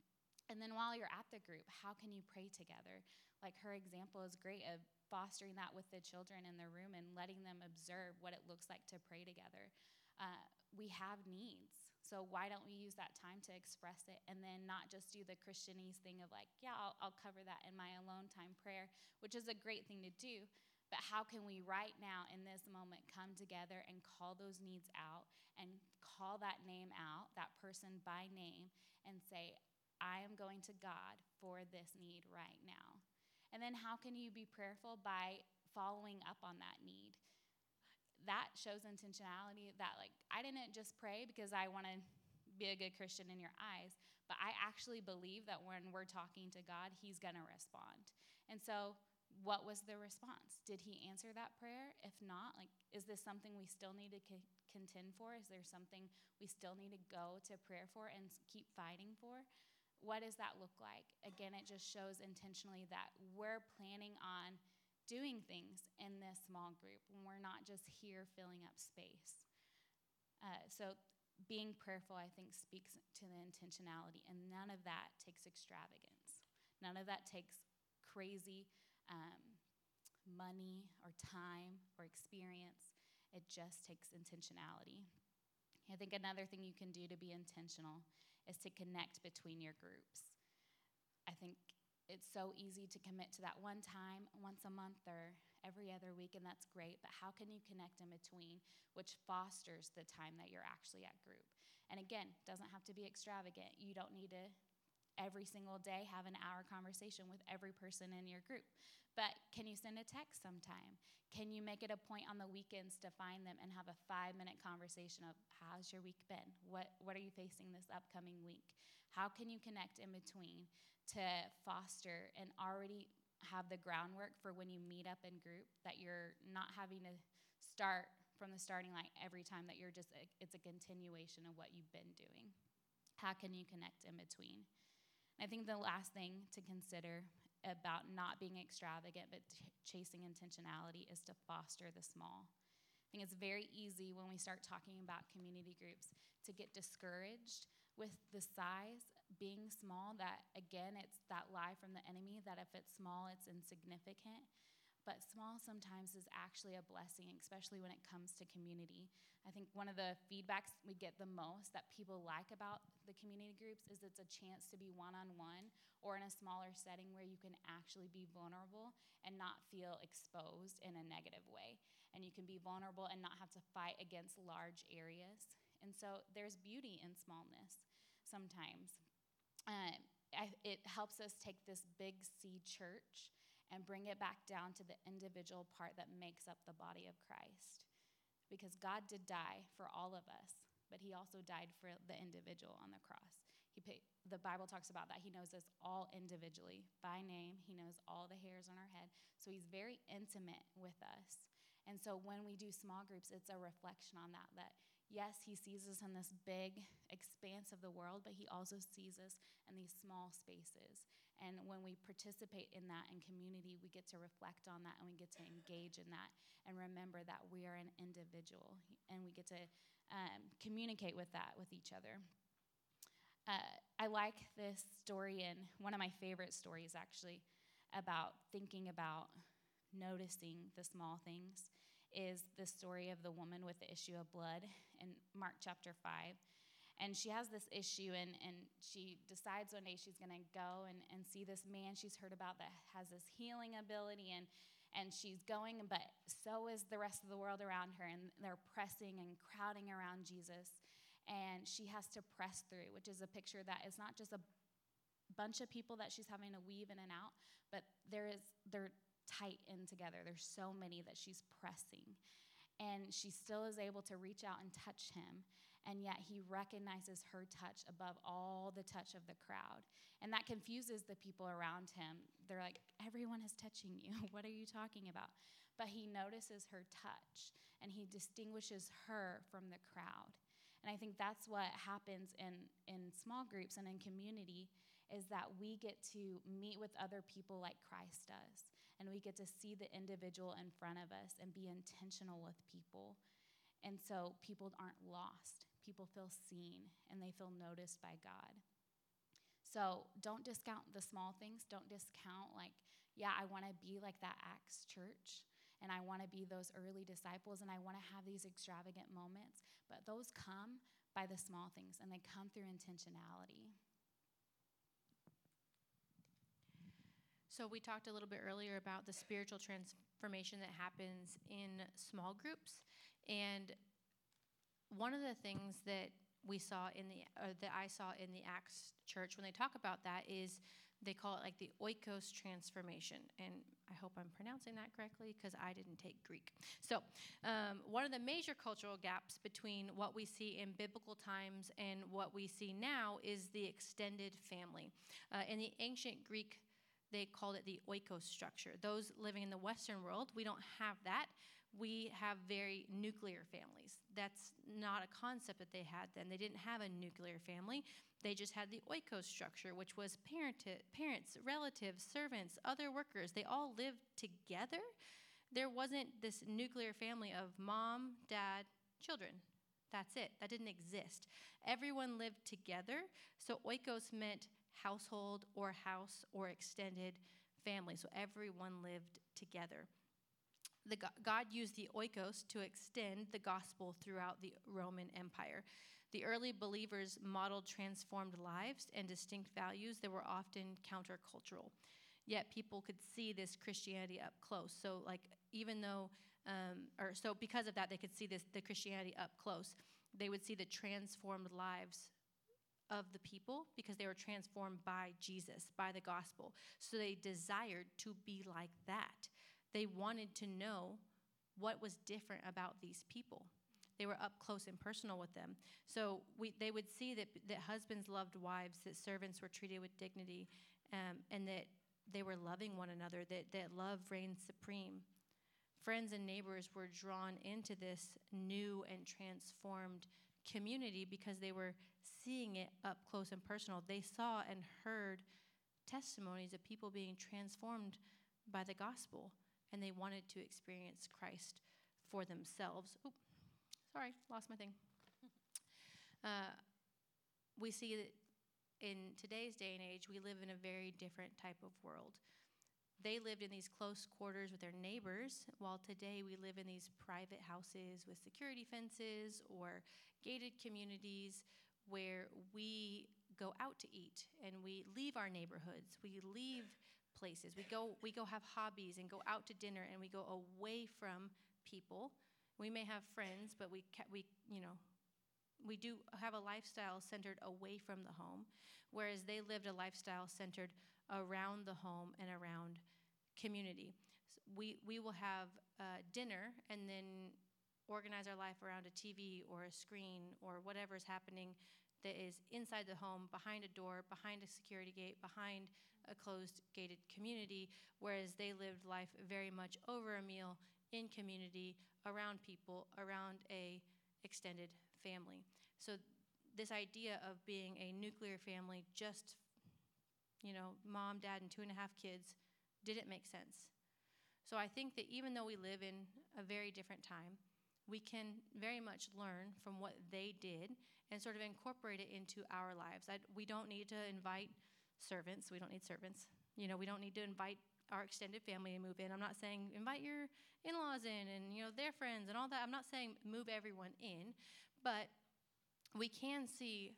And then while you're at the group, how can you pray together? Like her example is great of fostering that with the children in the room and letting them observe what it looks like to pray together. Uh, we have needs. So why don't we use that time to express it and then not just do the Christianese thing of like, yeah, I'll, I'll cover that in my alone time prayer, which is a great thing to do. But how can we right now in this moment come together and call those needs out and call that name out, that person by name, and say, I am going to God for this need right now. And then how can you be prayerful by following up on that need? That shows intentionality that, like, I didn't just pray because I want to be a good Christian in your eyes, but I actually believe that when we're talking to God, He's going to respond. And so, what was the response? Did He answer that prayer? If not, like, is this something we still need to c- contend for? Is there something we still need to go to prayer for and keep fighting for? What does that look like? Again, it just shows intentionally that we're planning on doing things in this small group when we're not just here filling up space. Uh, so, being prayerful, I think, speaks to the intentionality, and none of that takes extravagance. None of that takes crazy um, money or time or experience. It just takes intentionality. I think another thing you can do to be intentional is to connect between your groups. I think it's so easy to commit to that one time, once a month or every other week, and that's great. But how can you connect in between, which fosters the time that you're actually at group? And again, doesn't have to be extravagant. You don't need to every single day have an hour conversation with every person in your group. But can you send a text sometime? Can you make it a point on the weekends to find them and have a five minute conversation of how's your week been? What, what are you facing this upcoming week? How can you connect in between to foster and already have the groundwork for when you meet up in group that you're not having to start from the starting line every time that you're just, a, it's a continuation of what you've been doing? How can you connect in between? I think the last thing to consider about not being extravagant but t- chasing intentionality is to foster the small. I think it's very easy when we start talking about community groups to get discouraged with the size being small that again it's that lie from the enemy that if it's small it's insignificant but small sometimes is actually a blessing, especially when it comes to community. I think one of the feedbacks we get the most that people like about the community groups is it's a chance to be one on one or in a smaller setting where you can actually be vulnerable and not feel exposed in a negative way. And you can be vulnerable and not have to fight against large areas. And so there's beauty in smallness sometimes. Uh, I, it helps us take this big C church and bring it back down to the individual part that makes up the body of Christ. Because God did die for all of us, but He also died for the individual on the cross. He pay, the Bible talks about that. He knows us all individually by name, He knows all the hairs on our head. So He's very intimate with us. And so when we do small groups, it's a reflection on that, that yes, he sees us in this big expanse of the world, but he also sees us in these small spaces. And when we participate in that in community, we get to reflect on that and we get to engage in that and remember that we are an individual and we get to um, communicate with that with each other. Uh, I like this story, and one of my favorite stories actually about thinking about noticing the small things is the story of the woman with the issue of blood in Mark chapter 5 and she has this issue and, and she decides one day she's going to go and, and see this man she's heard about that has this healing ability and, and she's going but so is the rest of the world around her and they're pressing and crowding around jesus. And she has to press through which is a picture that is not just a bunch of people that she's having to weave in and out but there is they're tight in together. There's so many that she's pressing. And she still is able to reach out and touch him and yet he recognizes her touch above all the touch of the crowd. And that confuses the people around him. They're like, everyone is touching you. what are you talking about? But he notices her touch and he distinguishes her from the crowd. And I think that's what happens in, in small groups and in community is that we get to meet with other people like Christ does. And we get to see the individual in front of us and be intentional with people. And so people aren't lost people feel seen and they feel noticed by God. So don't discount the small things. Don't discount, like, yeah, I want to be like that Acts church and I want to be those early disciples and I want to have these extravagant moments. But those come by the small things and they come through intentionality. So, we talked a little bit earlier about the spiritual transformation that happens in small groups. And one of the things that we saw in the or that I saw in the Acts church when they talk about that is they call it like the oikos transformation. And i hope i'm pronouncing that correctly because i didn't take greek. So um, one of the major cultural gaps between what we see in biblical times and what we see now is the extended family. Uh, in the ancient greek they called it the oikos structure. Those living in the western world we don't have that we have very nuclear families. That's not a concept that they had then. They didn't have a nuclear family. They just had the oikos structure, which was parent, parents, relatives, servants, other workers. They all lived together. There wasn't this nuclear family of mom, dad, children. That's it. That didn't exist. Everyone lived together. So oikos meant household or house or extended family. So everyone lived together the, God used the oikos to extend the gospel throughout the Roman Empire. The early believers modeled transformed lives and distinct values that were often countercultural. Yet people could see this Christianity up close. So, like, even though, um, or so because of that, they could see this the Christianity up close. They would see the transformed lives of the people because they were transformed by Jesus, by the gospel. So they desired to be like that. They wanted to know what was different about these people. They were up close and personal with them. So we, they would see that, that husbands loved wives, that servants were treated with dignity, um, and that they were loving one another, that, that love reigned supreme. Friends and neighbors were drawn into this new and transformed community because they were seeing it up close and personal. They saw and heard testimonies of people being transformed by the gospel and they wanted to experience Christ for themselves. Oop, sorry, lost my thing. Uh, we see that in today's day and age, we live in a very different type of world. They lived in these close quarters with their neighbors, while today we live in these private houses with security fences or gated communities where we go out to eat and we leave our neighborhoods. We leave places. We go we go have hobbies and go out to dinner and we go away from people. We may have friends, but we ca- we you know we do have a lifestyle centered away from the home, whereas they lived a lifestyle centered around the home and around community. So we, we will have uh, dinner and then organize our life around a TV or a screen or whatever is happening that is inside the home, behind a door, behind a security gate, behind a closed gated community, whereas they lived life very much over a meal in community, around people, around a extended family. So this idea of being a nuclear family, just you know, mom, dad, and two and a half kids, didn't make sense. So I think that even though we live in a very different time, we can very much learn from what they did and sort of incorporate it into our lives. I, we don't need to invite servants. We don't need servants. You know, we don't need to invite our extended family to move in. I'm not saying invite your in-laws in and you know their friends and all that. I'm not saying move everyone in, but we can see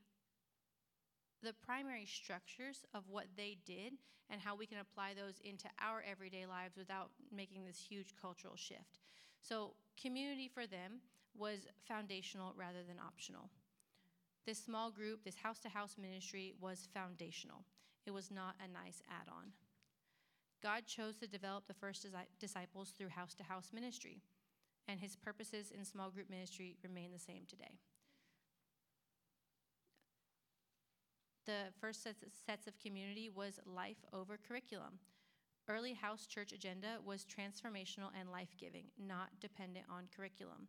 the primary structures of what they did and how we can apply those into our everyday lives without making this huge cultural shift. So, community for them was foundational rather than optional. This small group, this house to house ministry was foundational. It was not a nice add on. God chose to develop the first disciples through house to house ministry, and his purposes in small group ministry remain the same today. The first sets, of community was life over curriculum. Early house church agenda was transformational and life giving, not dependent on curriculum.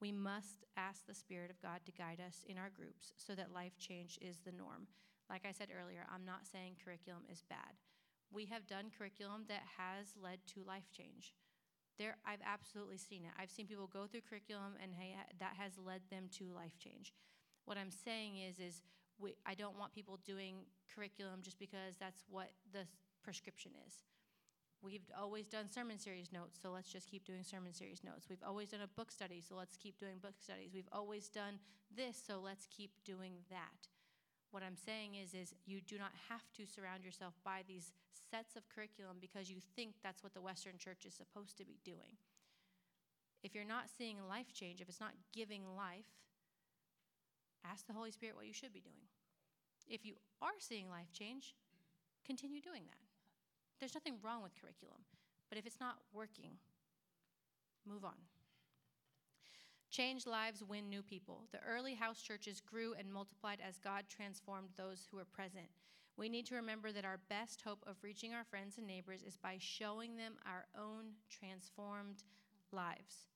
We must ask the Spirit of God to guide us in our groups so that life change is the norm. Like I said earlier, I'm not saying curriculum is bad. We have done curriculum that has led to life change. There, I've absolutely seen it. I've seen people go through curriculum and hey, that has led them to life change. What I'm saying is, is we, I don't want people doing curriculum just because that's what the prescription is. We've always done sermon series notes, so let's just keep doing sermon series notes. We've always done a book study, so let's keep doing book studies. We've always done this, so let's keep doing that. What I'm saying is is you do not have to surround yourself by these sets of curriculum because you think that's what the western church is supposed to be doing. If you're not seeing life change, if it's not giving life, ask the Holy Spirit what you should be doing. If you are seeing life change, continue doing that. There's nothing wrong with curriculum, but if it's not working, move on. Change lives, win new people. The early house churches grew and multiplied as God transformed those who were present. We need to remember that our best hope of reaching our friends and neighbors is by showing them our own transformed lives.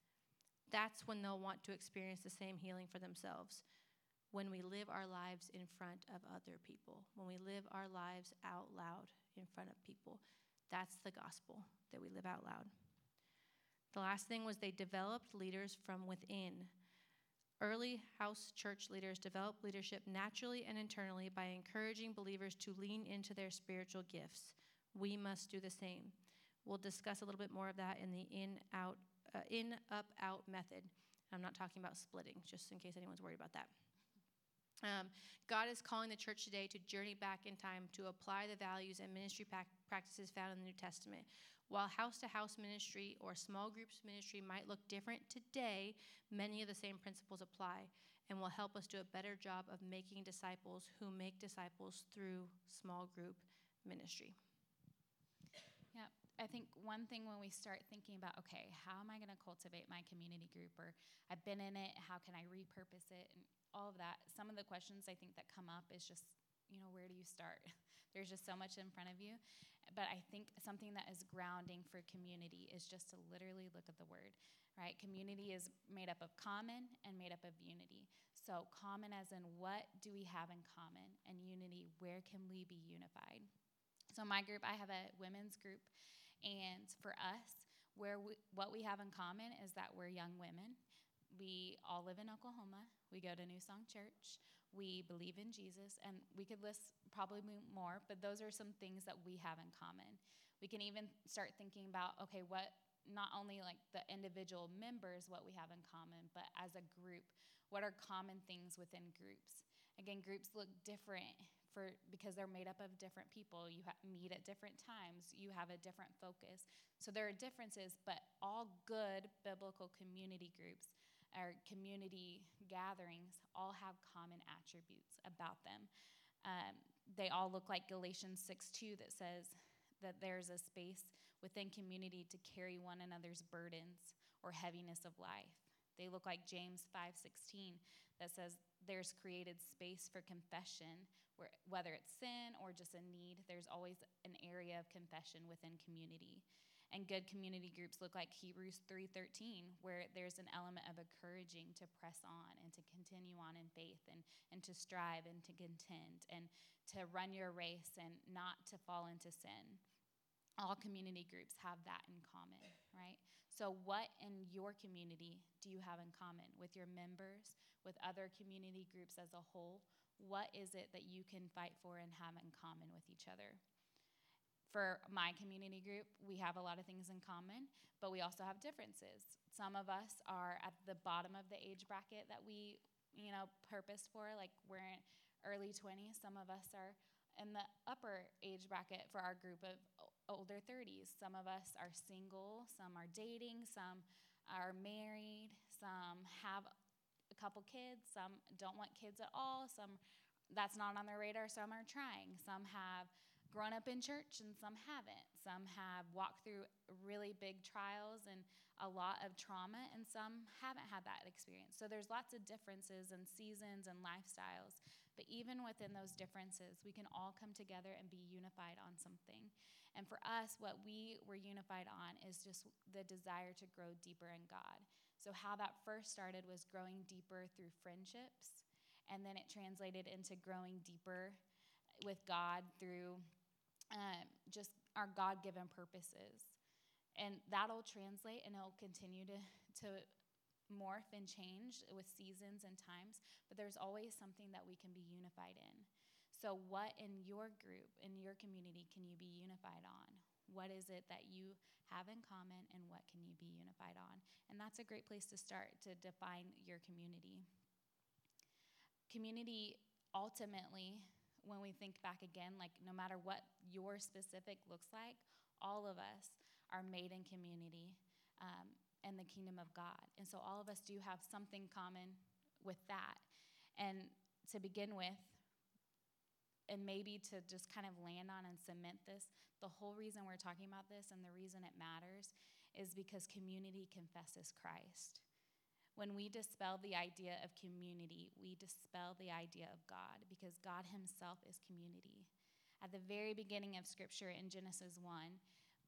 That's when they'll want to experience the same healing for themselves. When we live our lives in front of other people, when we live our lives out loud in front of people. That's the gospel that we live out loud. The last thing was they developed leaders from within. Early house church leaders developed leadership naturally and internally by encouraging believers to lean into their spiritual gifts. We must do the same. We'll discuss a little bit more of that in the in out uh, in up out method. I'm not talking about splitting, just in case anyone's worried about that. Um, God is calling the church today to journey back in time to apply the values and ministry practices found in the New Testament. While house to house ministry or small groups ministry might look different today, many of the same principles apply and will help us do a better job of making disciples who make disciples through small group ministry. Yeah, I think one thing when we start thinking about, okay, how am I going to cultivate my community group, or I've been in it, how can I repurpose it, and all of that, some of the questions I think that come up is just, you know, where do you start? There's just so much in front of you. But I think something that is grounding for community is just to literally look at the word, right? Community is made up of common and made up of unity. So, common as in what do we have in common, and unity, where can we be unified? So, my group, I have a women's group, and for us, Where we, what we have in common is that we're young women. We all live in Oklahoma. We go to New Song Church. We believe in Jesus, and we could list probably more, but those are some things that we have in common. We can even start thinking about okay, what not only like the individual members, what we have in common, but as a group, what are common things within groups? Again, groups look different for because they're made up of different people. You ha- meet at different times. You have a different focus. So there are differences, but all good biblical community groups our community gatherings all have common attributes about them. Um, they all look like Galatians 6 2 that says that there's a space within community to carry one another's burdens or heaviness of life. They look like James 5:16 that says there's created space for confession where whether it's sin or just a need, there's always an area of confession within community. And good community groups look like Hebrews 3:13, where there's an element of encouraging to press on and to continue on in faith and, and to strive and to contend and to run your race and not to fall into sin. All community groups have that in common, right? So, what in your community do you have in common with your members, with other community groups as a whole? What is it that you can fight for and have in common with each other? For my community group, we have a lot of things in common, but we also have differences. Some of us are at the bottom of the age bracket that we, you know, purpose for, like we're in early 20s. Some of us are in the upper age bracket for our group of older 30s. Some of us are single, some are dating, some are married, some have a couple kids, some don't want kids at all, some that's not on their radar, some are trying, some have grown up in church and some haven't. Some have walked through really big trials and a lot of trauma, and some haven't had that experience. So there's lots of differences and seasons and lifestyles. But even within those differences, we can all come together and be unified on something. And for us, what we were unified on is just the desire to grow deeper in God. So, how that first started was growing deeper through friendships, and then it translated into growing deeper with God through um, just our God given purposes. And that'll translate and it'll continue to, to morph and change with seasons and times, but there's always something that we can be unified in. So, what in your group, in your community, can you be unified on? What is it that you have in common, and what can you be unified on? And that's a great place to start to define your community. Community ultimately when we think back again, like no matter what your specific looks like, all of us are made in community um, and the kingdom of God. And so all of us do have something common with that. And to begin with, and maybe to just kind of land on and cement this, the whole reason we're talking about this and the reason it matters is because community confesses Christ. When we dispel the idea of community, we dispel the idea of God because God Himself is community. At the very beginning of Scripture in Genesis 1,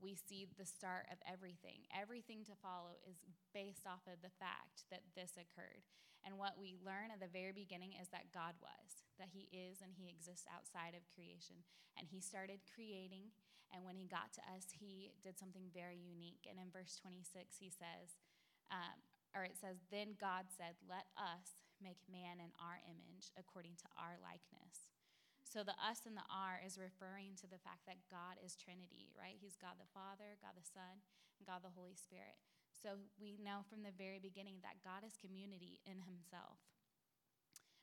we see the start of everything. Everything to follow is based off of the fact that this occurred. And what we learn at the very beginning is that God was, that He is and He exists outside of creation. And He started creating. And when He got to us, He did something very unique. And in verse 26, He says, um, or it says, Then God said, Let us make man in our image according to our likeness. So the us and the our is referring to the fact that God is Trinity, right? He's God the Father, God the Son, and God the Holy Spirit. So we know from the very beginning that God is community in himself.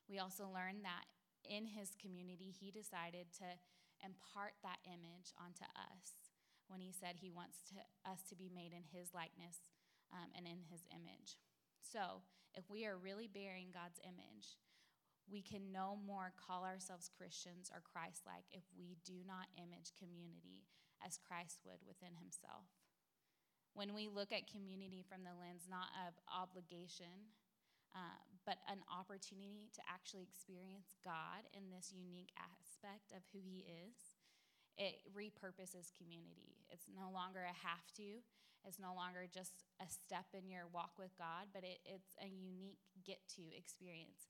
We also learn that in his community, he decided to impart that image onto us when he said he wants to, us to be made in his likeness um, and in his image. So, if we are really bearing God's image, we can no more call ourselves Christians or Christ like if we do not image community as Christ would within himself. When we look at community from the lens not of obligation, uh, but an opportunity to actually experience God in this unique aspect of who he is, it repurposes community. It's no longer a have to, it's no longer just a step in your walk with God, but it, it's a unique get to experience.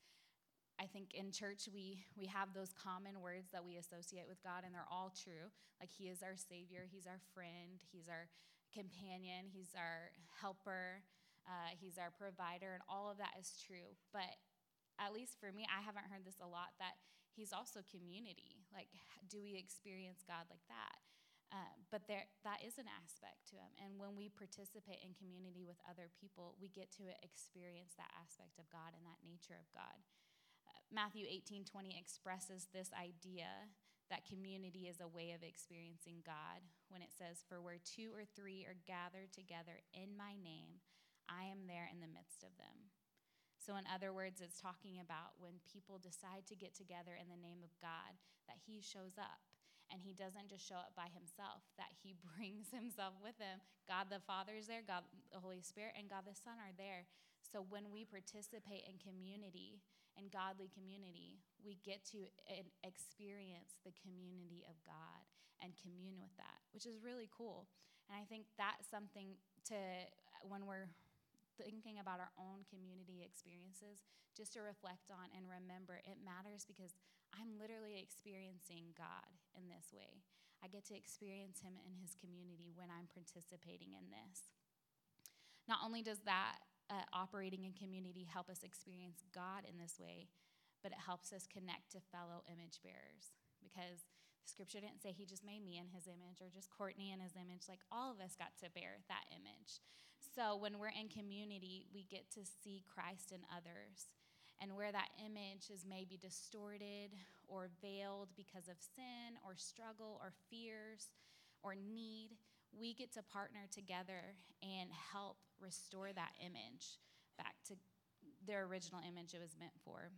I think in church we we have those common words that we associate with God and they're all true. Like he is our savior, he's our friend, he's our companion, He's our helper, uh, He's our provider, and all of that is true. But at least for me, I haven't heard this a lot that He's also community. Like, do we experience God like that? Uh, but there, that is an aspect to him. And when we participate in community with other people, we get to experience that aspect of God and that nature of God. Uh, Matthew 18 20 expresses this idea that community is a way of experiencing God when it says, For where two or three are gathered together in my name, I am there in the midst of them. So, in other words, it's talking about when people decide to get together in the name of God, that He shows up and he doesn't just show up by himself, that he brings himself with him. God the Father is there, God the Holy Spirit, and God the Son are there. So when we participate in community, in godly community, we get to uh, experience the community of God and commune with that, which is really cool. And I think that's something to, when we're thinking about our own community experiences, just to reflect on and remember it matters because I'm literally experiencing God in this way. I get to experience Him in His community when I'm participating in this. Not only does that uh, operating in community help us experience God in this way, but it helps us connect to fellow image bearers because the scripture didn't say he just made me in his image or just Courtney in his image. Like all of us got to bear that image. So when we're in community, we get to see Christ in others and where that image is maybe distorted or veiled because of sin or struggle or fears or need, we get to partner together and help restore that image back to their original image it was meant for.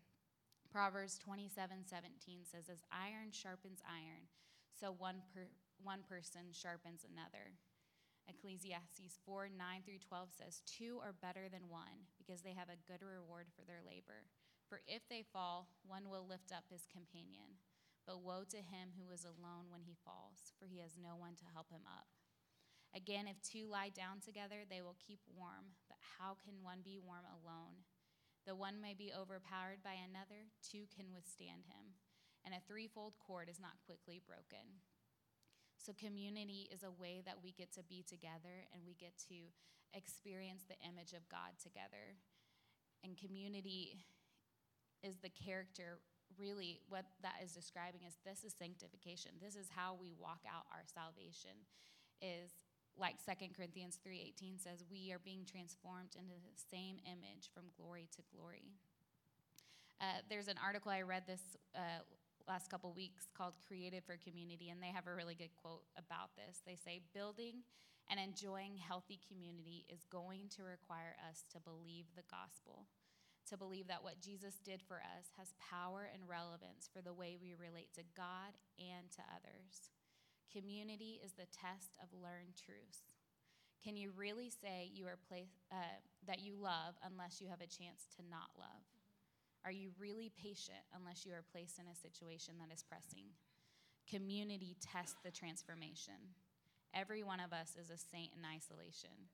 Proverbs 27 17 says, As iron sharpens iron, so one, per, one person sharpens another. Ecclesiastes 4 9 through 12 says, Two are better than one because they have a good reward for their labor. For if they fall, one will lift up his companion. But woe to him who is alone when he falls, for he has no one to help him up. Again, if two lie down together, they will keep warm. But how can one be warm alone? The one may be overpowered by another, two can withstand him. And a threefold cord is not quickly broken. So, community is a way that we get to be together and we get to experience the image of God together. And community is the character really what that is describing is this is sanctification this is how we walk out our salvation is like 2 corinthians 3.18 says we are being transformed into the same image from glory to glory uh, there's an article i read this uh, last couple weeks called Created for Community, and they have a really good quote about this. They say, Building and enjoying healthy community is going to require us to believe the gospel, to believe that what Jesus did for us has power and relevance for the way we relate to God and to others. Community is the test of learned truths. Can you really say you are place, uh, that you love unless you have a chance to not love? Are you really patient unless you are placed in a situation that is pressing? Community tests the transformation. Every one of us is a saint in isolation.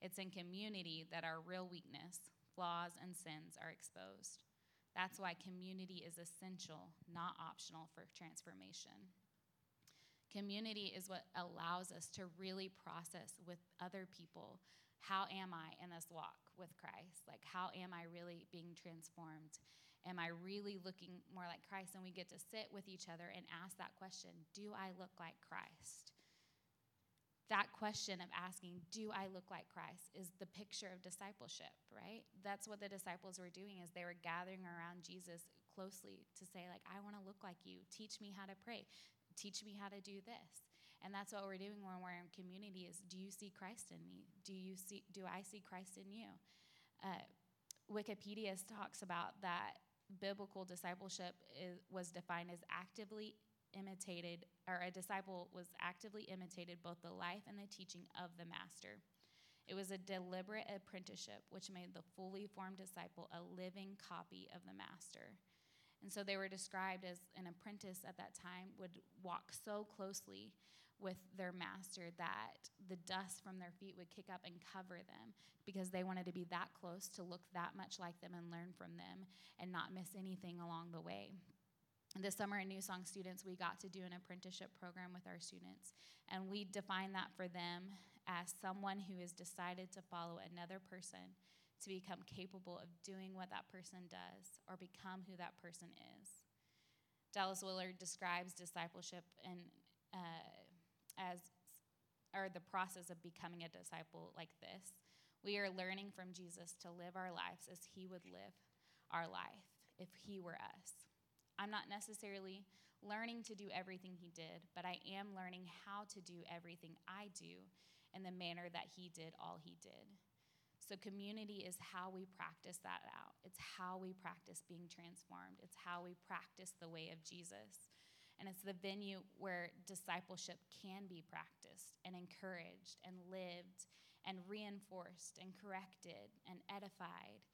It's in community that our real weakness, flaws, and sins are exposed. That's why community is essential, not optional for transformation. Community is what allows us to really process with other people how am I in this walk with Christ? Like, how am I really being transformed? Am I really looking more like Christ? And we get to sit with each other and ask that question Do I look like Christ? That question of asking, Do I look like Christ? is the picture of discipleship, right? That's what the disciples were doing is they were gathering around Jesus closely to say like I want to look like you. Teach me how to pray. Teach me how to do this. And that's what we're doing when we're in community is do you see Christ in me? Do you see do I see Christ in you? Uh, Wikipedia talks about that biblical discipleship is, was defined as actively imitated, or a disciple was actively imitated both the life and the teaching of the master. It was a deliberate apprenticeship which made the fully formed disciple a living copy of the master. And so they were described as an apprentice at that time would walk so closely with their master that the dust from their feet would kick up and cover them because they wanted to be that close to look that much like them and learn from them and not miss anything along the way. This summer in New Song students, we got to do an apprenticeship program with our students, and we defined that for them as someone who has decided to follow another person to become capable of doing what that person does or become who that person is. Dallas Willard describes discipleship and uh, as or the process of becoming a disciple like this. We are learning from Jesus to live our lives as he would live our life if he were us. I'm not necessarily learning to do everything he did, but I am learning how to do everything I do in the manner that he did all he did. So, community is how we practice that out. It's how we practice being transformed. It's how we practice the way of Jesus. And it's the venue where discipleship can be practiced and encouraged and lived and reinforced and corrected and edified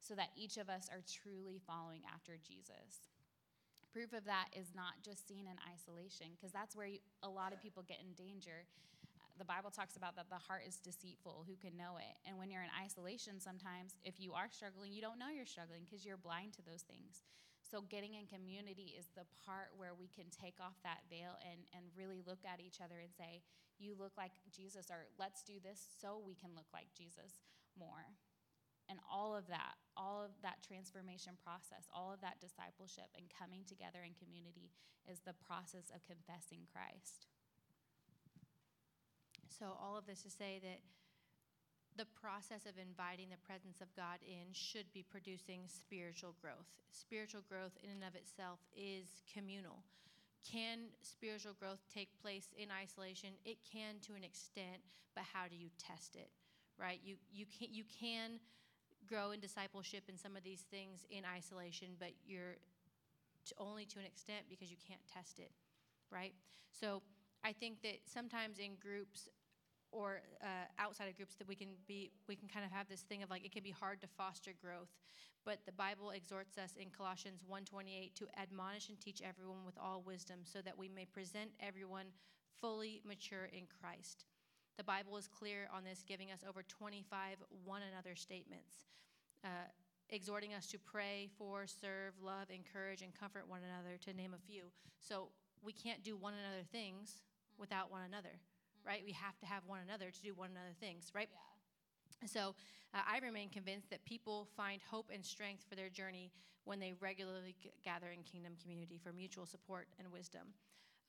so that each of us are truly following after Jesus. Proof of that is not just seen in isolation, because that's where you, a lot of people get in danger the Bible talks about that the heart is deceitful. Who can know it? And when you're in isolation, sometimes if you are struggling, you don't know you're struggling because you're blind to those things. So, getting in community is the part where we can take off that veil and, and really look at each other and say, You look like Jesus, or let's do this so we can look like Jesus more. And all of that, all of that transformation process, all of that discipleship and coming together in community is the process of confessing Christ. So, all of this to say that the process of inviting the presence of God in should be producing spiritual growth. Spiritual growth, in and of itself, is communal. Can spiritual growth take place in isolation? It can to an extent, but how do you test it? Right? You you can you can grow in discipleship and some of these things in isolation, but you're only to an extent because you can't test it, right? So I think that sometimes in groups or uh, outside of groups that we can be we can kind of have this thing of like it can be hard to foster growth. But the bible exhorts us in colossians 1.28 to admonish and teach everyone with all wisdom so that we may present everyone fully mature in christ. The bible is clear on this giving us over 25 one another statements uh, exhorting us to pray for serve love encourage and comfort one another to name a few. So we can't do one another things without one another right? We have to have one another to do one another things, right? Yeah. So uh, I remain convinced that people find hope and strength for their journey when they regularly g- gather in kingdom community for mutual support and wisdom.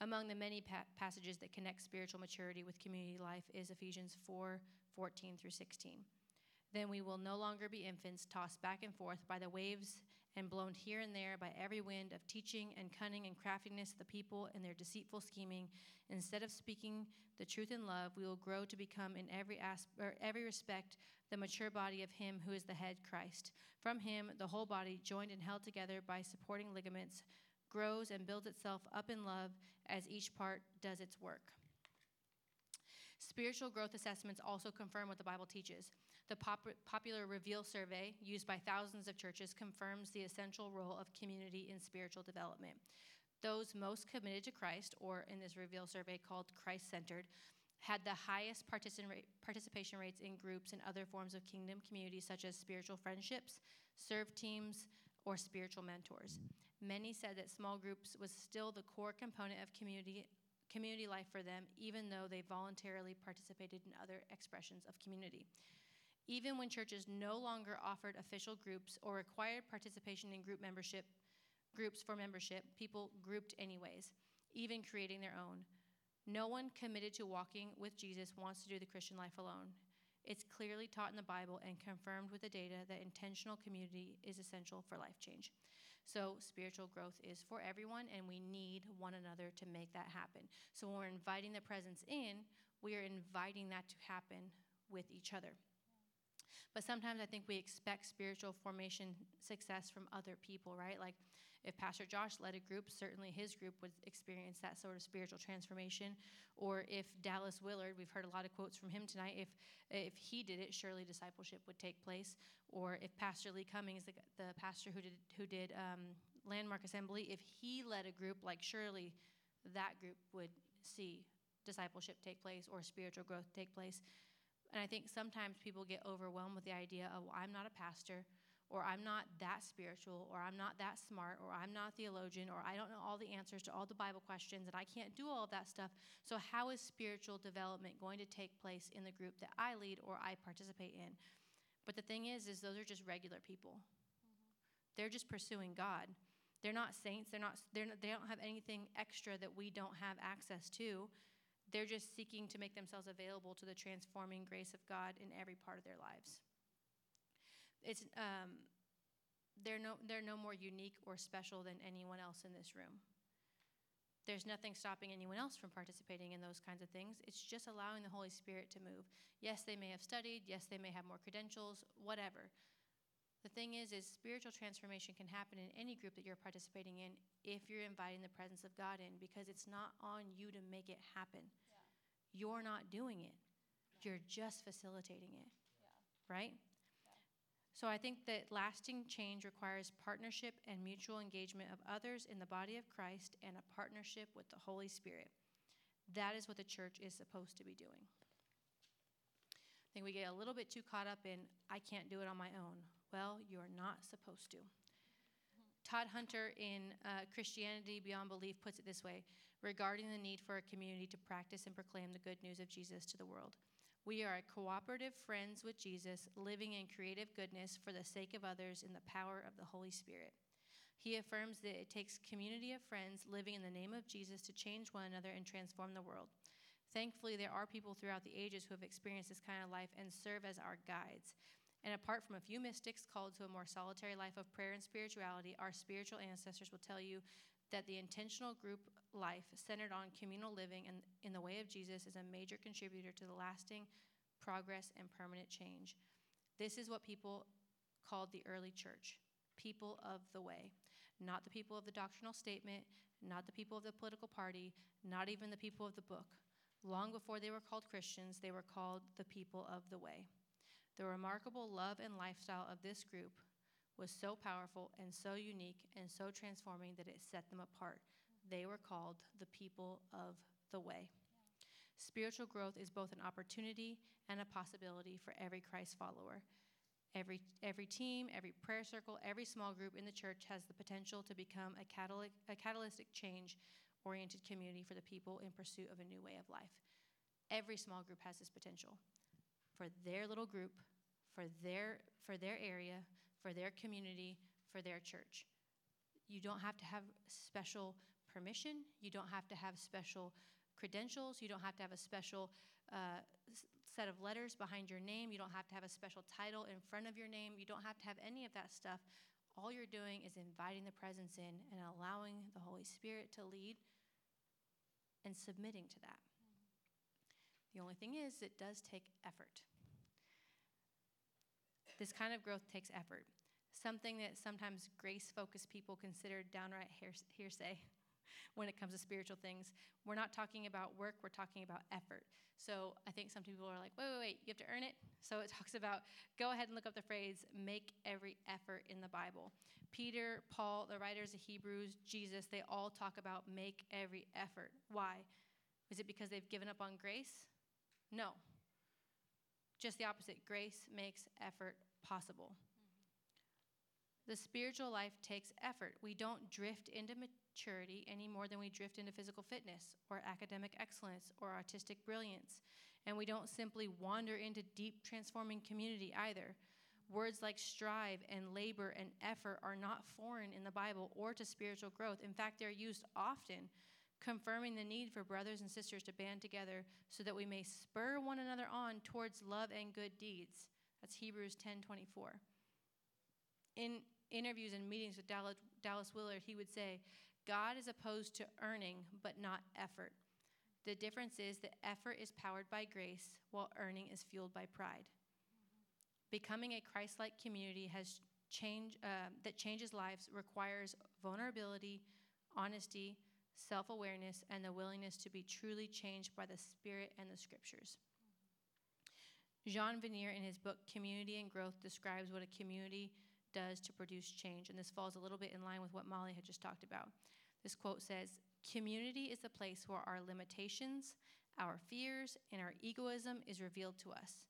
Among the many pa- passages that connect spiritual maturity with community life is Ephesians 4 14 through 16. Then we will no longer be infants tossed back and forth by the waves and blown here and there by every wind of teaching and cunning and craftiness of the people in their deceitful scheming. Instead of speaking the truth in love, we will grow to become in every asp- or every respect the mature body of him who is the head Christ. From him the whole body joined and held together by supporting ligaments grows and builds itself up in love as each part does its work. Spiritual growth assessments also confirm what the Bible teaches. The pop- popular Reveal survey, used by thousands of churches, confirms the essential role of community in spiritual development. Those most committed to Christ, or in this Reveal survey called Christ centered, had the highest participation rates in groups and other forms of kingdom community, such as spiritual friendships, serve teams, or spiritual mentors. Many said that small groups was still the core component of community community life for them, even though they voluntarily participated in other expressions of community. Even when churches no longer offered official groups or required participation in group membership, groups for membership, people grouped anyways, even creating their own. No one committed to walking with Jesus wants to do the Christian life alone. It's clearly taught in the Bible and confirmed with the data that intentional community is essential for life change. So, spiritual growth is for everyone, and we need one another to make that happen. So, when we're inviting the presence in, we are inviting that to happen with each other. But sometimes I think we expect spiritual formation success from other people, right? Like if Pastor Josh led a group, certainly his group would experience that sort of spiritual transformation. Or if Dallas Willard, we've heard a lot of quotes from him tonight, if if he did it, surely discipleship would take place. Or if Pastor Lee Cummings, the, the pastor who did who did um, Landmark Assembly, if he led a group, like surely that group would see discipleship take place or spiritual growth take place. And I think sometimes people get overwhelmed with the idea of, well, I'm not a pastor, or I'm not that spiritual, or I'm not that smart, or I'm not a theologian, or I don't know all the answers to all the Bible questions, and I can't do all of that stuff. So, how is spiritual development going to take place in the group that I lead or I participate in? But the thing is, is those are just regular people. Mm-hmm. They're just pursuing God. They're not saints. They're not, they're not, they don't have anything extra that we don't have access to. They're just seeking to make themselves available to the transforming grace of God in every part of their lives. It's, um, they're, no, they're no more unique or special than anyone else in this room. There's nothing stopping anyone else from participating in those kinds of things. It's just allowing the Holy Spirit to move. Yes, they may have studied. Yes, they may have more credentials, whatever. The thing is, is spiritual transformation can happen in any group that you're participating in if you're inviting the presence of God in, because it's not on you to make it happen. Yeah. You're not doing it. Yeah. You're just facilitating it. Yeah. Right? So I think that lasting change requires partnership and mutual engagement of others in the body of Christ and a partnership with the Holy Spirit. That is what the church is supposed to be doing. I think we get a little bit too caught up in, I can't do it on my own. Well, you're not supposed to. Todd Hunter in uh, Christianity Beyond Belief puts it this way regarding the need for a community to practice and proclaim the good news of Jesus to the world. We are a cooperative friends with Jesus, living in creative goodness for the sake of others in the power of the Holy Spirit. He affirms that it takes community of friends living in the name of Jesus to change one another and transform the world. Thankfully, there are people throughout the ages who have experienced this kind of life and serve as our guides. And apart from a few mystics called to a more solitary life of prayer and spirituality, our spiritual ancestors will tell you that the intentional group life centered on communal living and in the way of Jesus is a major contributor to the lasting progress and permanent change. This is what people called the early church people of the way. Not the people of the doctrinal statement, not the people of the political party, not even the people of the book. Long before they were called Christians, they were called the people of the way. The remarkable love and lifestyle of this group was so powerful and so unique and so transforming that it set them apart. They were called the people of the way. Spiritual growth is both an opportunity and a possibility for every Christ follower. Every, every team, every prayer circle, every small group in the church has the potential to become a, catalytic, a catalytic change oriented community for the people in pursuit of a new way of life. Every small group has this potential for their little group, for their, for their area, for their community, for their church. You don't have to have special permission. You don't have to have special credentials. You don't have to have a special uh, set of letters behind your name. You don't have to have a special title in front of your name. You don't have to have any of that stuff. All you're doing is inviting the presence in and allowing the Holy Spirit to lead and submitting to that. The only thing is, it does take effort. This kind of growth takes effort, something that sometimes grace focused people consider downright hearsay when it comes to spiritual things. We're not talking about work, we're talking about effort. So I think some people are like, wait, wait, wait, you have to earn it. So it talks about, go ahead and look up the phrase, make every effort in the Bible. Peter, Paul, the writers of Hebrews, Jesus, they all talk about make every effort. Why? Is it because they've given up on grace? No. Just the opposite. Grace makes effort possible. The spiritual life takes effort. We don't drift into maturity any more than we drift into physical fitness or academic excellence or artistic brilliance. And we don't simply wander into deep transforming community either. Words like strive and labor and effort are not foreign in the Bible or to spiritual growth. In fact, they're used often confirming the need for brothers and sisters to band together so that we may spur one another on towards love and good deeds. That's Hebrews 10:24. In interviews and meetings with Dallas, Dallas Willard, he would say, God is opposed to earning, but not effort. The difference is that effort is powered by grace, while earning is fueled by pride. Becoming a Christ like community has change, uh, that changes lives requires vulnerability, honesty, self awareness, and the willingness to be truly changed by the Spirit and the Scriptures. Jean Vanier, in his book Community and Growth, describes what a community does to produce change, and this falls a little bit in line with what Molly had just talked about. This quote says Community is the place where our limitations, our fears, and our egoism is revealed to us.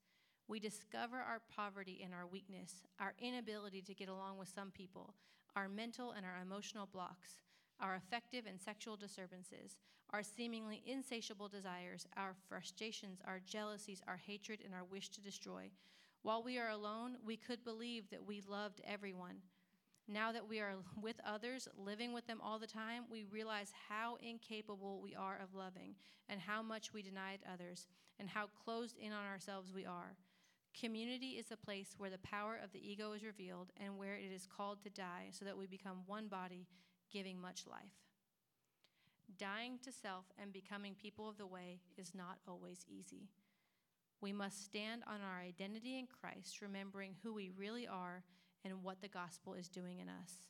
We discover our poverty and our weakness, our inability to get along with some people, our mental and our emotional blocks, our affective and sexual disturbances, our seemingly insatiable desires, our frustrations, our jealousies, our hatred, and our wish to destroy. While we are alone, we could believe that we loved everyone. Now that we are with others, living with them all the time, we realize how incapable we are of loving and how much we denied others and how closed in on ourselves we are. Community is a place where the power of the ego is revealed and where it is called to die so that we become one body, giving much life. Dying to self and becoming people of the way is not always easy. We must stand on our identity in Christ, remembering who we really are and what the gospel is doing in us.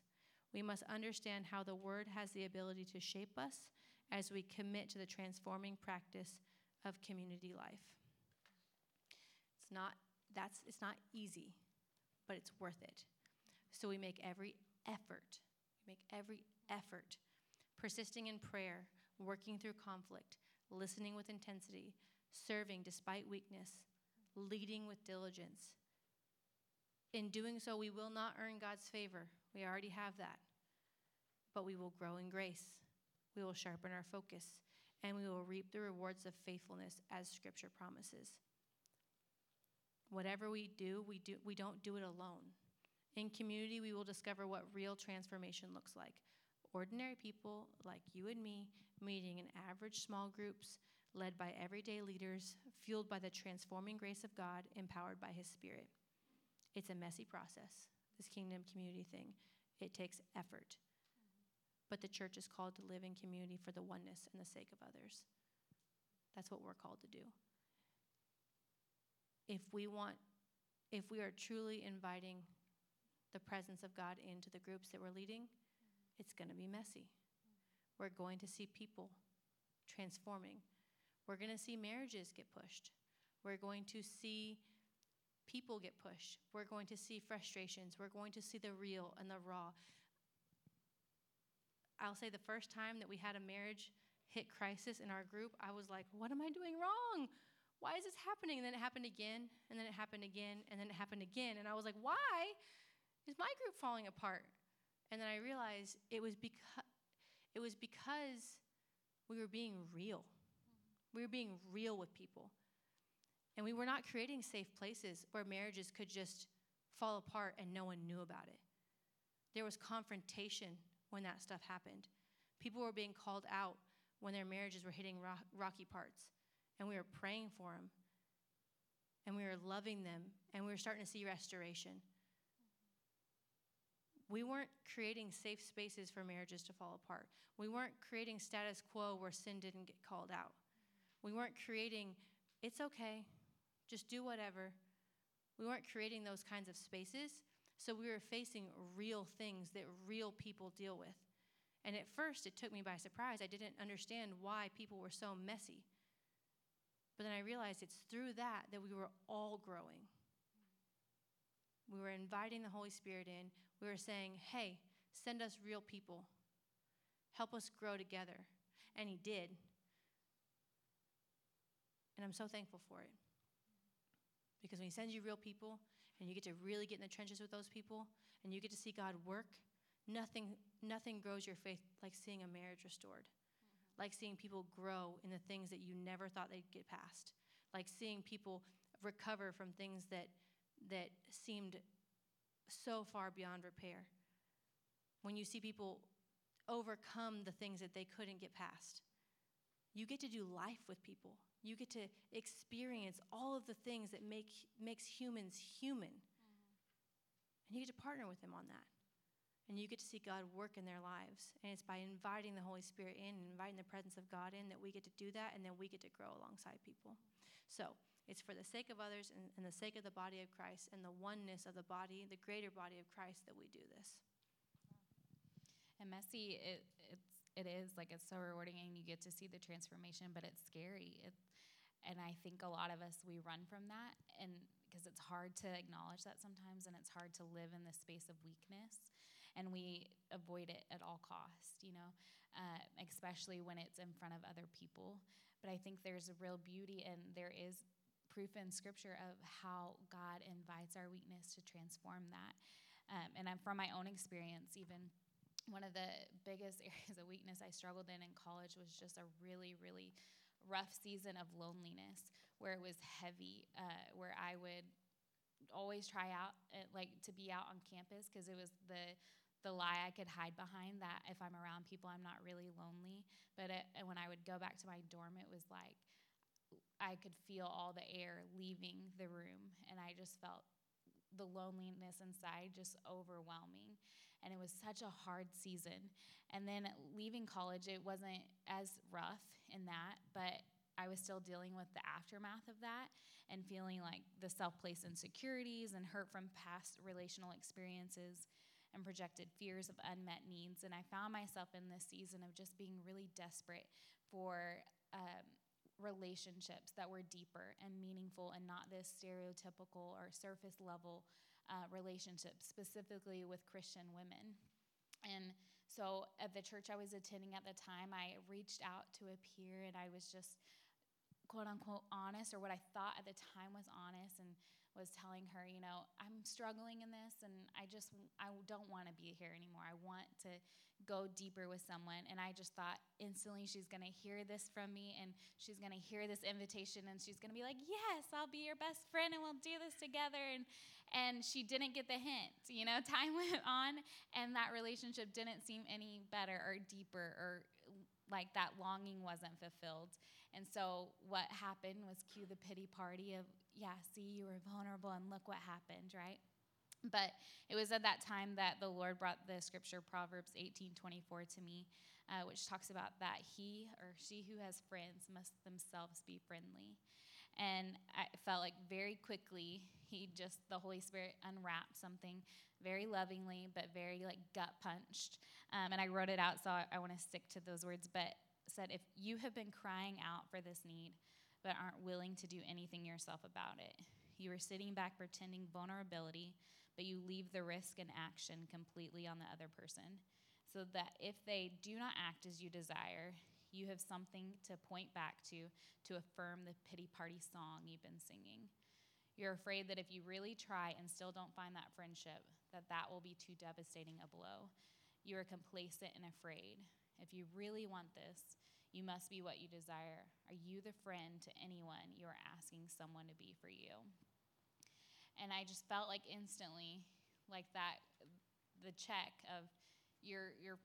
We must understand how the word has the ability to shape us as we commit to the transforming practice of community life. It's not that's it's not easy, but it's worth it. So we make every effort. Make every effort persisting in prayer, working through conflict, listening with intensity, serving despite weakness, leading with diligence. In doing so, we will not earn God's favor. We already have that. But we will grow in grace. We will sharpen our focus, and we will reap the rewards of faithfulness as Scripture promises. Whatever we do, we, do, we don't do it alone. In community, we will discover what real transformation looks like. Ordinary people like you and me meeting in average small groups led by everyday leaders, fueled by the transforming grace of God, empowered by His Spirit. It's a messy process, this kingdom community thing. It takes effort. But the church is called to live in community for the oneness and the sake of others. That's what we're called to do. If we want, if we are truly inviting the presence of God into the groups that we're leading, it's going to be messy. We're going to see people transforming. We're going to see marriages get pushed. We're going to see people get pushed. We're going to see frustrations. We're going to see the real and the raw. I'll say the first time that we had a marriage hit crisis in our group, I was like, what am I doing wrong? Why is this happening? And then it happened again, and then it happened again, and then it happened again. And I was like, why is my group falling apart? And then I realized it was because it was because we were being real. We were being real with people. And we were not creating safe places where marriages could just fall apart and no one knew about it. There was confrontation when that stuff happened. People were being called out when their marriages were hitting rocky parts. And we were praying for them. And we were loving them. And we were starting to see restoration. We weren't creating safe spaces for marriages to fall apart. We weren't creating status quo where sin didn't get called out. We weren't creating, it's okay, just do whatever. We weren't creating those kinds of spaces. So we were facing real things that real people deal with. And at first, it took me by surprise. I didn't understand why people were so messy. But then I realized it's through that that we were all growing. We were inviting the Holy Spirit in. We were saying, hey, send us real people. Help us grow together. And He did. And I'm so thankful for it. Because when He sends you real people and you get to really get in the trenches with those people and you get to see God work, nothing, nothing grows your faith like seeing a marriage restored, mm-hmm. like seeing people grow in the things that you never thought they'd get past, like seeing people recover from things that, that seemed so far beyond repair. When you see people overcome the things that they couldn't get past, you get to do life with people. You get to experience all of the things that make makes humans human. Mm-hmm. And you get to partner with them on that. And you get to see God work in their lives. And it's by inviting the Holy Spirit in inviting the presence of God in that we get to do that and then we get to grow alongside people. So it's for the sake of others and, and the sake of the body of Christ and the oneness of the body, the greater body of Christ, that we do this. And messy, it, it's it is like it's so rewarding and you get to see the transformation but it's scary it, and i think a lot of us we run from that and because it's hard to acknowledge that sometimes and it's hard to live in the space of weakness and we avoid it at all cost you know uh, especially when it's in front of other people but i think there's a real beauty and there is proof in scripture of how God invites our weakness to transform that. Um, and I'm from my own experience, even one of the biggest areas of weakness I struggled in in college was just a really, really rough season of loneliness where it was heavy, uh, where I would always try out, uh, like to be out on campus because it was the the lie I could hide behind that if I'm around people, I'm not really lonely. But it, when I would go back to my dorm, it was like I could feel all the air leaving the room, and I just felt the loneliness inside just overwhelming. And it was such a hard season. And then leaving college, it wasn't as rough in that, but I was still dealing with the aftermath of that and feeling like the self placed insecurities and hurt from past relational experiences and projected fears of unmet needs. And I found myself in this season of just being really desperate for um, relationships that were deeper and meaningful and not this stereotypical or surface level uh, relationships, specifically with Christian women. And so at the church I was attending at the time, I reached out to a peer and I was just quote unquote honest, or what I thought at the time was honest, and was telling her, you know, I'm struggling in this and I just I don't want to be here anymore. I want to go deeper with someone and I just thought instantly she's going to hear this from me and she's going to hear this invitation and she's going to be like, "Yes, I'll be your best friend and we'll do this together." And and she didn't get the hint. You know, time went on and that relationship didn't seem any better or deeper or like that longing wasn't fulfilled. And so what happened was cue the pity party of, yeah, see, you were vulnerable and look what happened, right? But it was at that time that the Lord brought the scripture Proverbs 18:24 to me, uh, which talks about that he or she who has friends must themselves be friendly. And I felt like very quickly he just the Holy Spirit unwrapped something very lovingly, but very like gut punched. Um, and I wrote it out, so I, I want to stick to those words. But said, if you have been crying out for this need, but aren't willing to do anything yourself about it, you are sitting back pretending vulnerability, but you leave the risk and action completely on the other person. So that if they do not act as you desire, you have something to point back to to affirm the pity party song you've been singing. You're afraid that if you really try and still don't find that friendship, that that will be too devastating a blow. You are complacent and afraid. If you really want this, you must be what you desire. Are you the friend to anyone you are asking someone to be for you? And I just felt like instantly, like that, the check of you're, you're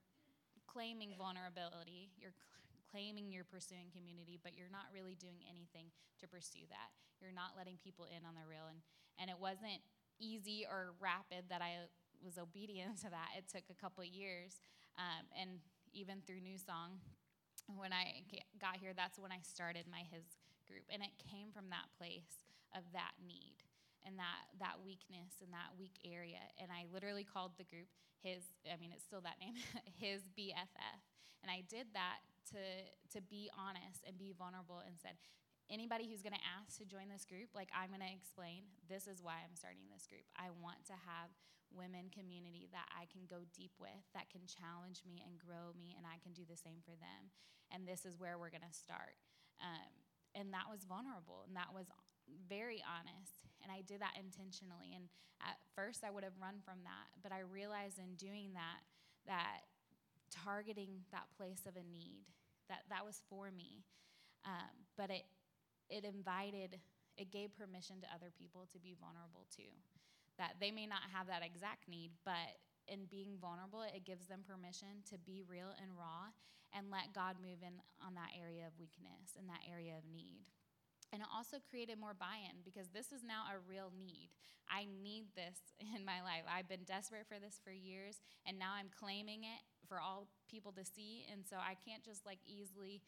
claiming vulnerability, you're claiming you're pursuing community, but you're not really doing anything to pursue that. You're not letting people in on the real. And, and it wasn't easy or rapid that I was obedient to that. It took a couple years. Um, and even through New Song. When I got here, that's when I started my His group. And it came from that place of that need and that, that weakness and that weak area. And I literally called the group His, I mean, it's still that name, His BFF. And I did that to, to be honest and be vulnerable and said, anybody who's going to ask to join this group, like I'm going to explain, this is why I'm starting this group. I want to have women community that I can go deep with, that can challenge me and grow me, and I can do the same for them. And this is where we're going to start. Um, and that was vulnerable, and that was very honest. And I did that intentionally. And at first, I would have run from that, but I realized in doing that, that targeting that place of a need, that that was for me. Um, but it, it invited, it gave permission to other people to be vulnerable too that they may not have that exact need, but in being vulnerable, it gives them permission to be real and raw and let God move in on that area of weakness and that area of need. And it also created more buy in because this is now a real need. I need this in my life. I've been desperate for this for years, and now I'm claiming it for all people to see. And so I can't just like easily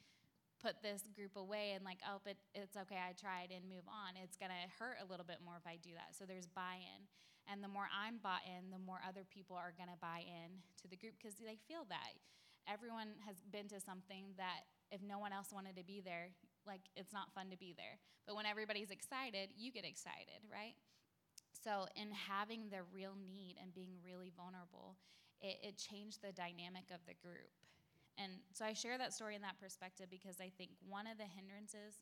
put this group away and like, oh, but it's okay, I tried and move on. It's gonna hurt a little bit more if I do that. So there's buy in. And the more I'm bought in, the more other people are gonna buy in to the group because they feel that. Everyone has been to something that if no one else wanted to be there, like it's not fun to be there. But when everybody's excited, you get excited, right? So, in having the real need and being really vulnerable, it, it changed the dynamic of the group. And so I share that story in that perspective because I think one of the hindrances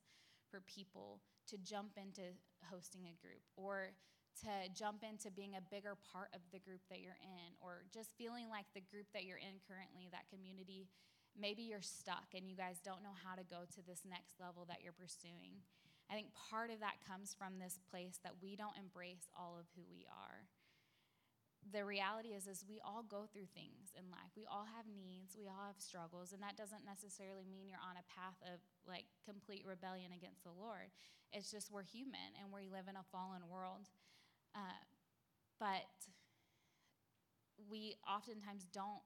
for people to jump into hosting a group or to jump into being a bigger part of the group that you're in or just feeling like the group that you're in currently, that community, maybe you're stuck and you guys don't know how to go to this next level that you're pursuing. I think part of that comes from this place that we don't embrace all of who we are. The reality is is we all go through things in life. We all have needs, we all have struggles, and that doesn't necessarily mean you're on a path of like complete rebellion against the Lord. It's just we're human and we live in a fallen world. Uh, but we oftentimes don't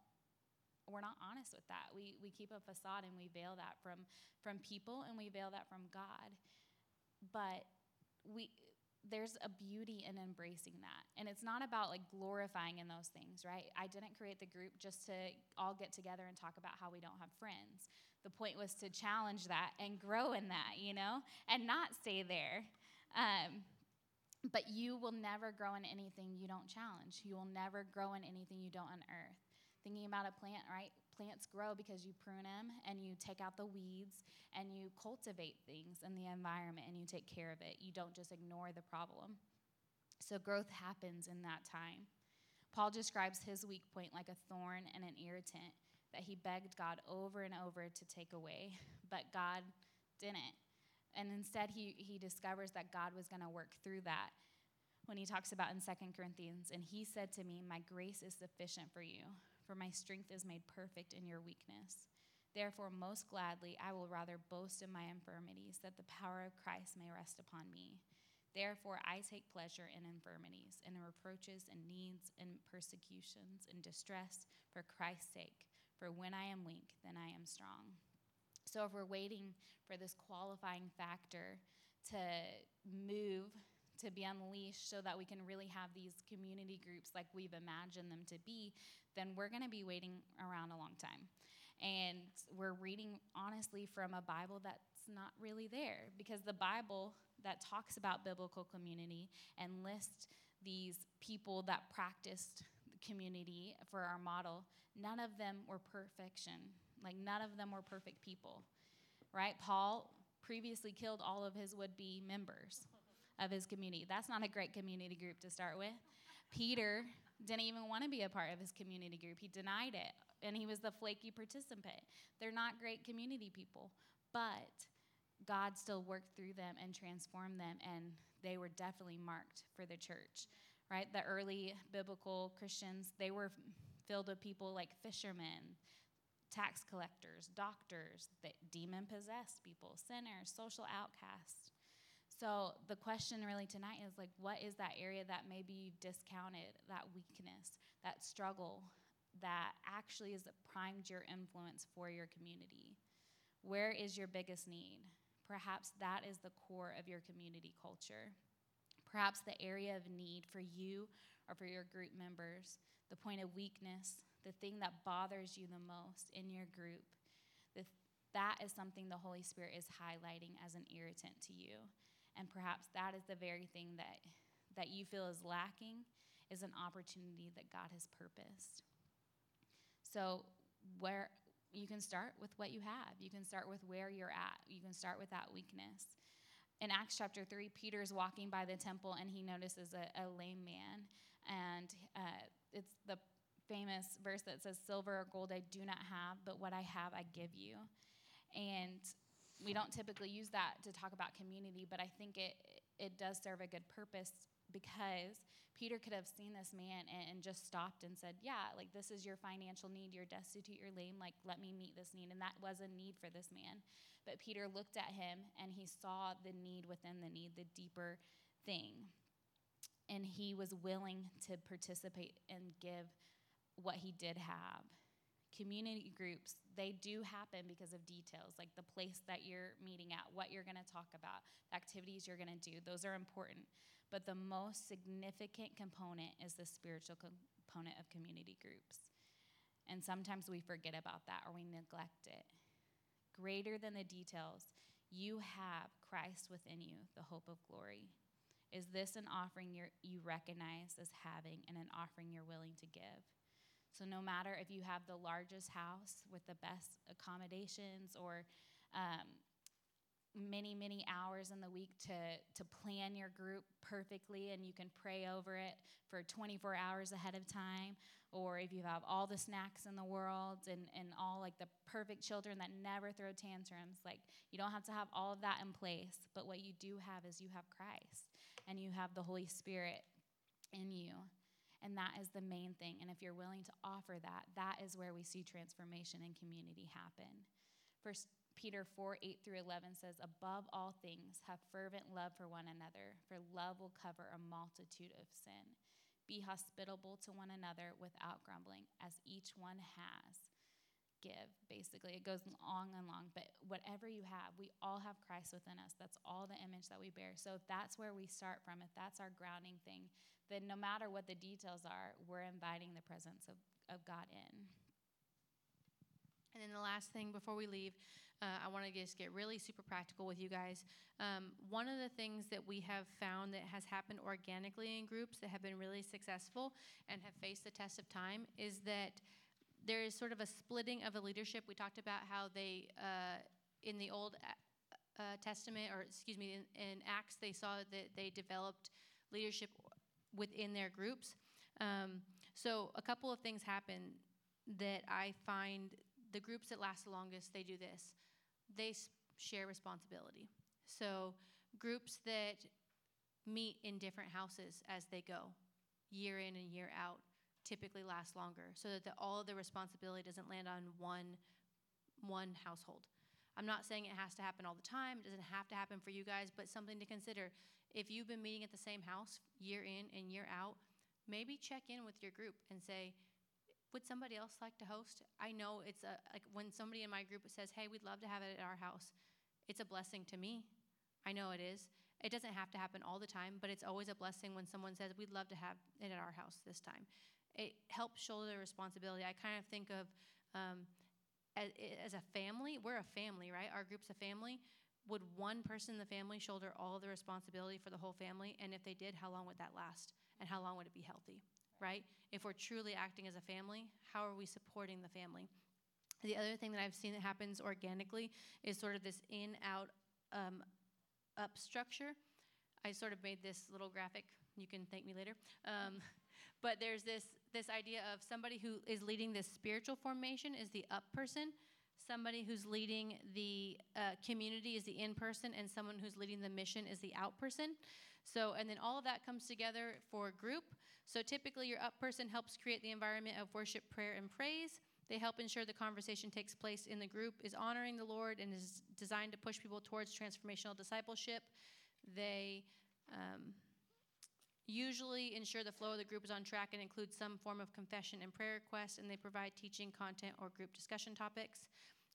we're not honest with that. We, we keep a facade and we veil that from, from people and we veil that from God. But we, there's a beauty in embracing that. And it's not about like glorifying in those things, right? I didn't create the group just to all get together and talk about how we don't have friends. The point was to challenge that and grow in that, you know, and not stay there. Um, but you will never grow in anything you don't challenge. You will never grow in anything you don't unearth. Thinking about a plant, right? Plants grow because you prune them and you take out the weeds and you cultivate things in the environment and you take care of it. You don't just ignore the problem. So growth happens in that time. Paul describes his weak point like a thorn and an irritant that he begged God over and over to take away, but God didn't. And instead, he, he discovers that God was going to work through that when he talks about in Second Corinthians. And he said to me, My grace is sufficient for you, for my strength is made perfect in your weakness. Therefore, most gladly, I will rather boast in my infirmities, that the power of Christ may rest upon me. Therefore, I take pleasure in infirmities, in reproaches, and needs, and persecutions, and distress for Christ's sake. For when I am weak, then I am strong. So if we're waiting for this qualifying factor to move, to be unleashed, so that we can really have these community groups like we've imagined them to be, then we're going to be waiting around a long time. And we're reading, honestly, from a Bible that's not really there because the Bible that talks about biblical community and lists these people that practiced community for our model, none of them were perfection like, none of them were perfect people, right? Paul previously killed all of his would be members of his community. That's not a great community group to start with. Peter didn't even want to be a part of his community group, he denied it, and he was the flaky participant. They're not great community people, but God still worked through them and transformed them, and they were definitely marked for the church, right? The early biblical Christians, they were filled with people like fishermen, tax collectors, doctors, demon possessed people, sinners, social outcasts. So the question really tonight is like, what is that area that maybe you've discounted, that weakness, that struggle that actually has primed your influence for your community? Where is your biggest need? Perhaps that is the core of your community culture. Perhaps the area of need for you or for your group members, the point of weakness, the thing that bothers you the most in your group, that is something the Holy Spirit is highlighting as an irritant to you. And perhaps that is the very thing that, that you feel is lacking is an opportunity that God has purposed. So, where you can start with what you have, you can start with where you're at, you can start with that weakness. In Acts chapter 3, Peter is walking by the temple and he notices a, a lame man. And uh, it's the famous verse that says, Silver or gold I do not have, but what I have I give you. And we don't typically use that to talk about community, but I think it, it does serve a good purpose because Peter could have seen this man and, and, just stopped and said, Yeah, like this is your financial need. You're destitute, you're lame. Like, let me meet this need. And that was a need for this man. But Peter looked at him and he saw the need within the need, the deeper thing. And he was willing to participate and give what he did have. Community groups, they do happen because of details, like the place that you're meeting at, what you're going to talk about, the activities you're going to do. Those are important. But the most significant component is the spiritual component of community groups. And sometimes we forget about that or we neglect it. Greater than the details, you have Christ within you, the hope of glory. Is this an offering you recognize as having and an offering you're willing to give? So, no matter if you have the largest house with the best accommodations or um, many many hours in the week to to plan your group perfectly and you can pray over it for 24 hours ahead of time or if you have all the snacks in the world and and all like the perfect children that never throw tantrums like you don't have to have all of that in place but what you do have is you have Christ and you have the Holy Spirit in you and that is the main thing and if you're willing to offer that that is where we see transformation and community happen first Peter 4 8 through 11 says, Above all things, have fervent love for one another, for love will cover a multitude of sin. Be hospitable to one another without grumbling, as each one has. Give, basically. It goes long and long, but whatever you have, we all have Christ within us. That's all the image that we bear. So if that's where we start from, if that's our grounding thing, then no matter what the details are, we're inviting the presence of, of God in. And then the last thing before we leave, uh, I want to just get really super practical with you guys. Um, one of the things that we have found that has happened organically in groups that have been really successful and have faced the test of time is that there is sort of a splitting of the leadership. We talked about how they, uh, in the Old uh, uh Testament, or excuse me, in, in, Acts, they saw that they developed leadership within their groups. Um, so a couple of things happen that I find the groups that last the longest, they do this. They share responsibility. So, groups that meet in different houses as they go, year in and year out, typically last longer, so that the, all of the responsibility doesn't land on one one household. I'm not saying it has to happen all the time. It doesn't have to happen for you guys, but something to consider. If you've been meeting at the same house year in and year out, maybe check in with your group and say, would somebody else like to host? I know it's a, like when somebody in my group says, hey, we'd love to have it at our house, it's a blessing to me. I know it is. It doesn't have to happen all the time, but it's always a blessing when someone says, we'd love to have it at our house this time. It helps shoulder the responsibility. I kind of think of um, as, as a family, we're a family, right? Our group's a family. Would one person in the family shoulder all the responsibility for the whole family? And if they did, how long would that last? And how long would it be healthy? right? If we're truly acting as a family, how are we supporting the family? The other thing that I've seen that happens organically is sort of this in out um, up structure. I sort of made this little graphic. You can thank me later. Um, but there's this this idea of somebody who is leading this spiritual formation is the up person. Somebody who's leading the uh, community is the in person, and someone who's leading the mission is the out person. So, and then all of that comes together for a group. So typically, your up person helps create the environment of worship, prayer, and praise. They help ensure the conversation takes place in the group, is honoring the Lord, and is designed to push people towards transformational discipleship. They um, usually ensure the flow of the group is on track and include some form of confession and prayer requests, and they provide teaching, content, or group discussion topics.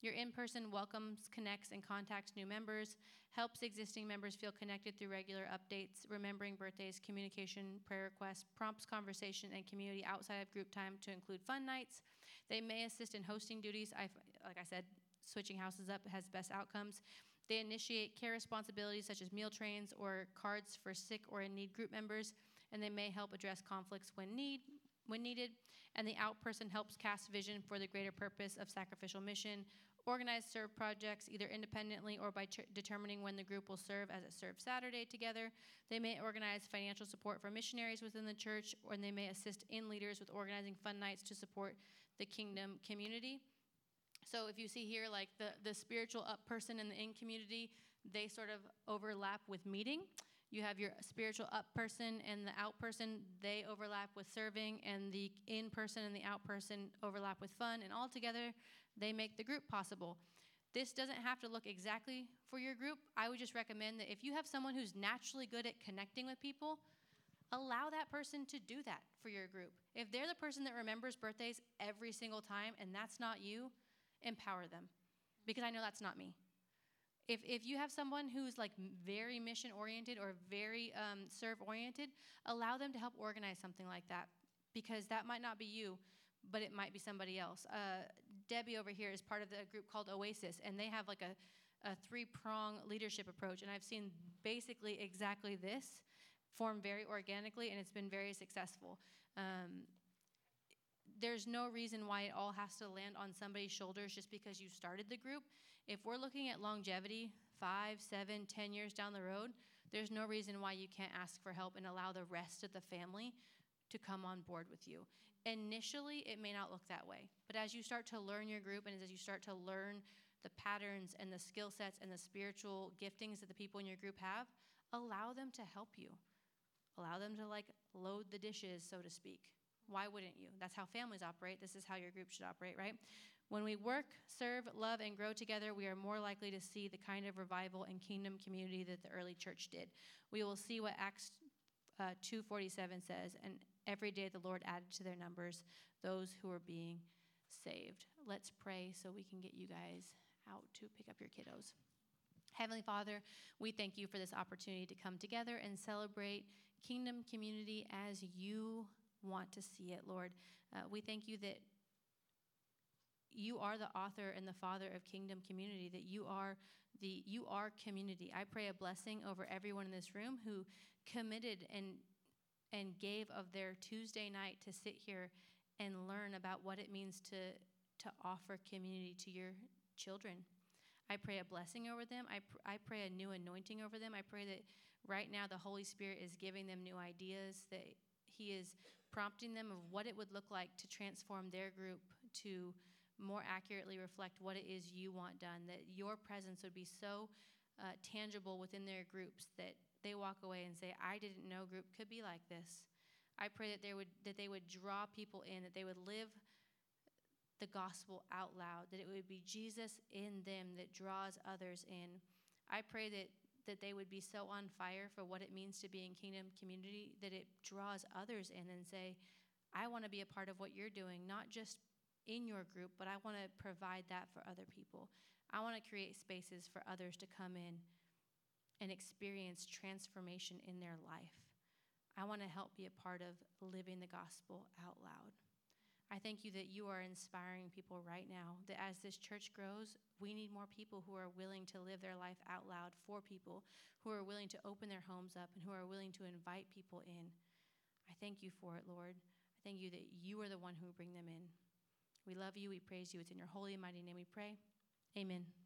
Your in person welcomes, connects, and contacts new members, helps existing members feel connected through regular updates, remembering birthdays, communication, prayer requests, prompts conversation and community outside of group time to include fun nights. They may assist in hosting duties. I, like I said, switching houses up has best outcomes. They initiate care responsibilities such as meal trains or cards for sick or in need group members, and they may help address conflicts when need when needed. And the out person helps cast vision for the greater purpose of sacrificial mission organize serve projects either independently or by ch- determining when the group will serve as it serves Saturday together. They may organize financial support for missionaries within the church, or they may assist in leaders with organizing fun nights to support the kingdom community. So if you see here, like the, the spiritual up person and the in community, they sort of overlap with meeting. You have your spiritual up person and the out person, they overlap with serving, and the in person and the out person overlap with fun. And all together, they make the group possible. This doesn't have to look exactly for your group. I would just recommend that if you have someone who's naturally good at connecting with people, allow that person to do that for your group. If they're the person that remembers birthdays every single time and that's not you, empower them. Because I know that's not me. If, if you have someone who's like very mission oriented or very um, serve oriented, allow them to help organize something like that because that might not be you, but it might be somebody else. Uh, Debbie over here is part of the group called Oasis, and they have like a, a three prong leadership approach. And I've seen basically exactly this form very organically, and it's been very successful. Um, there's no reason why it all has to land on somebody's shoulders just because you started the group. If we're looking at longevity five, seven, ten years down the road, there's no reason why you can't ask for help and allow the rest of the family to come on board with you. Initially, it may not look that way, but as you start to learn your group and as you start to learn the patterns and the skill sets and the spiritual giftings that the people in your group have, allow them to help you. Allow them to like load the dishes, so to speak. Why wouldn't you? That's how families operate. This is how your group should operate, right? When we work, serve, love, and grow together, we are more likely to see the kind of revival and kingdom community that the early church did. We will see what Acts uh, 2:47 says, and every day the Lord added to their numbers those who were being saved. Let's pray so we can get you guys out to pick up your kiddos. Heavenly Father, we thank you for this opportunity to come together and celebrate kingdom community as you want to see it, Lord. Uh, we thank you that you are the author and the father of kingdom community that you are the you are community. I pray a blessing over everyone in this room who committed and and gave of their tuesday night to sit here and learn about what it means to to offer community to your children. I pray a blessing over them. I, pr- I pray a new anointing over them. I pray that right now the holy spirit is giving them new ideas that he is prompting them of what it would look like to transform their group to more accurately reflect what it is you want done, that your presence would be so uh, tangible within their groups that they walk away and say, I didn't know group could be like this. I pray that, they would, that they would draw people in, that they would live the gospel out loud, that it would be Jesus in them that draws others in. I pray that, that they would be so on fire for what it means to be in kingdom community that it draws others in and say, I want to be a part of what you're doing, not just in your group, but I want to provide that for other people. I want to create spaces for others to come in and experience transformation in their life. I want to help be a part of living the gospel out loud. I thank you that you are inspiring people right now, that as this church grows, we need more people who are willing to live their life out loud for people, who are willing to open their homes up, and who are willing to invite people in. I thank you for it, Lord. I thank you that you are the one who will bring them in. We love you. We praise you. It's in your holy and mighty name we pray. Amen.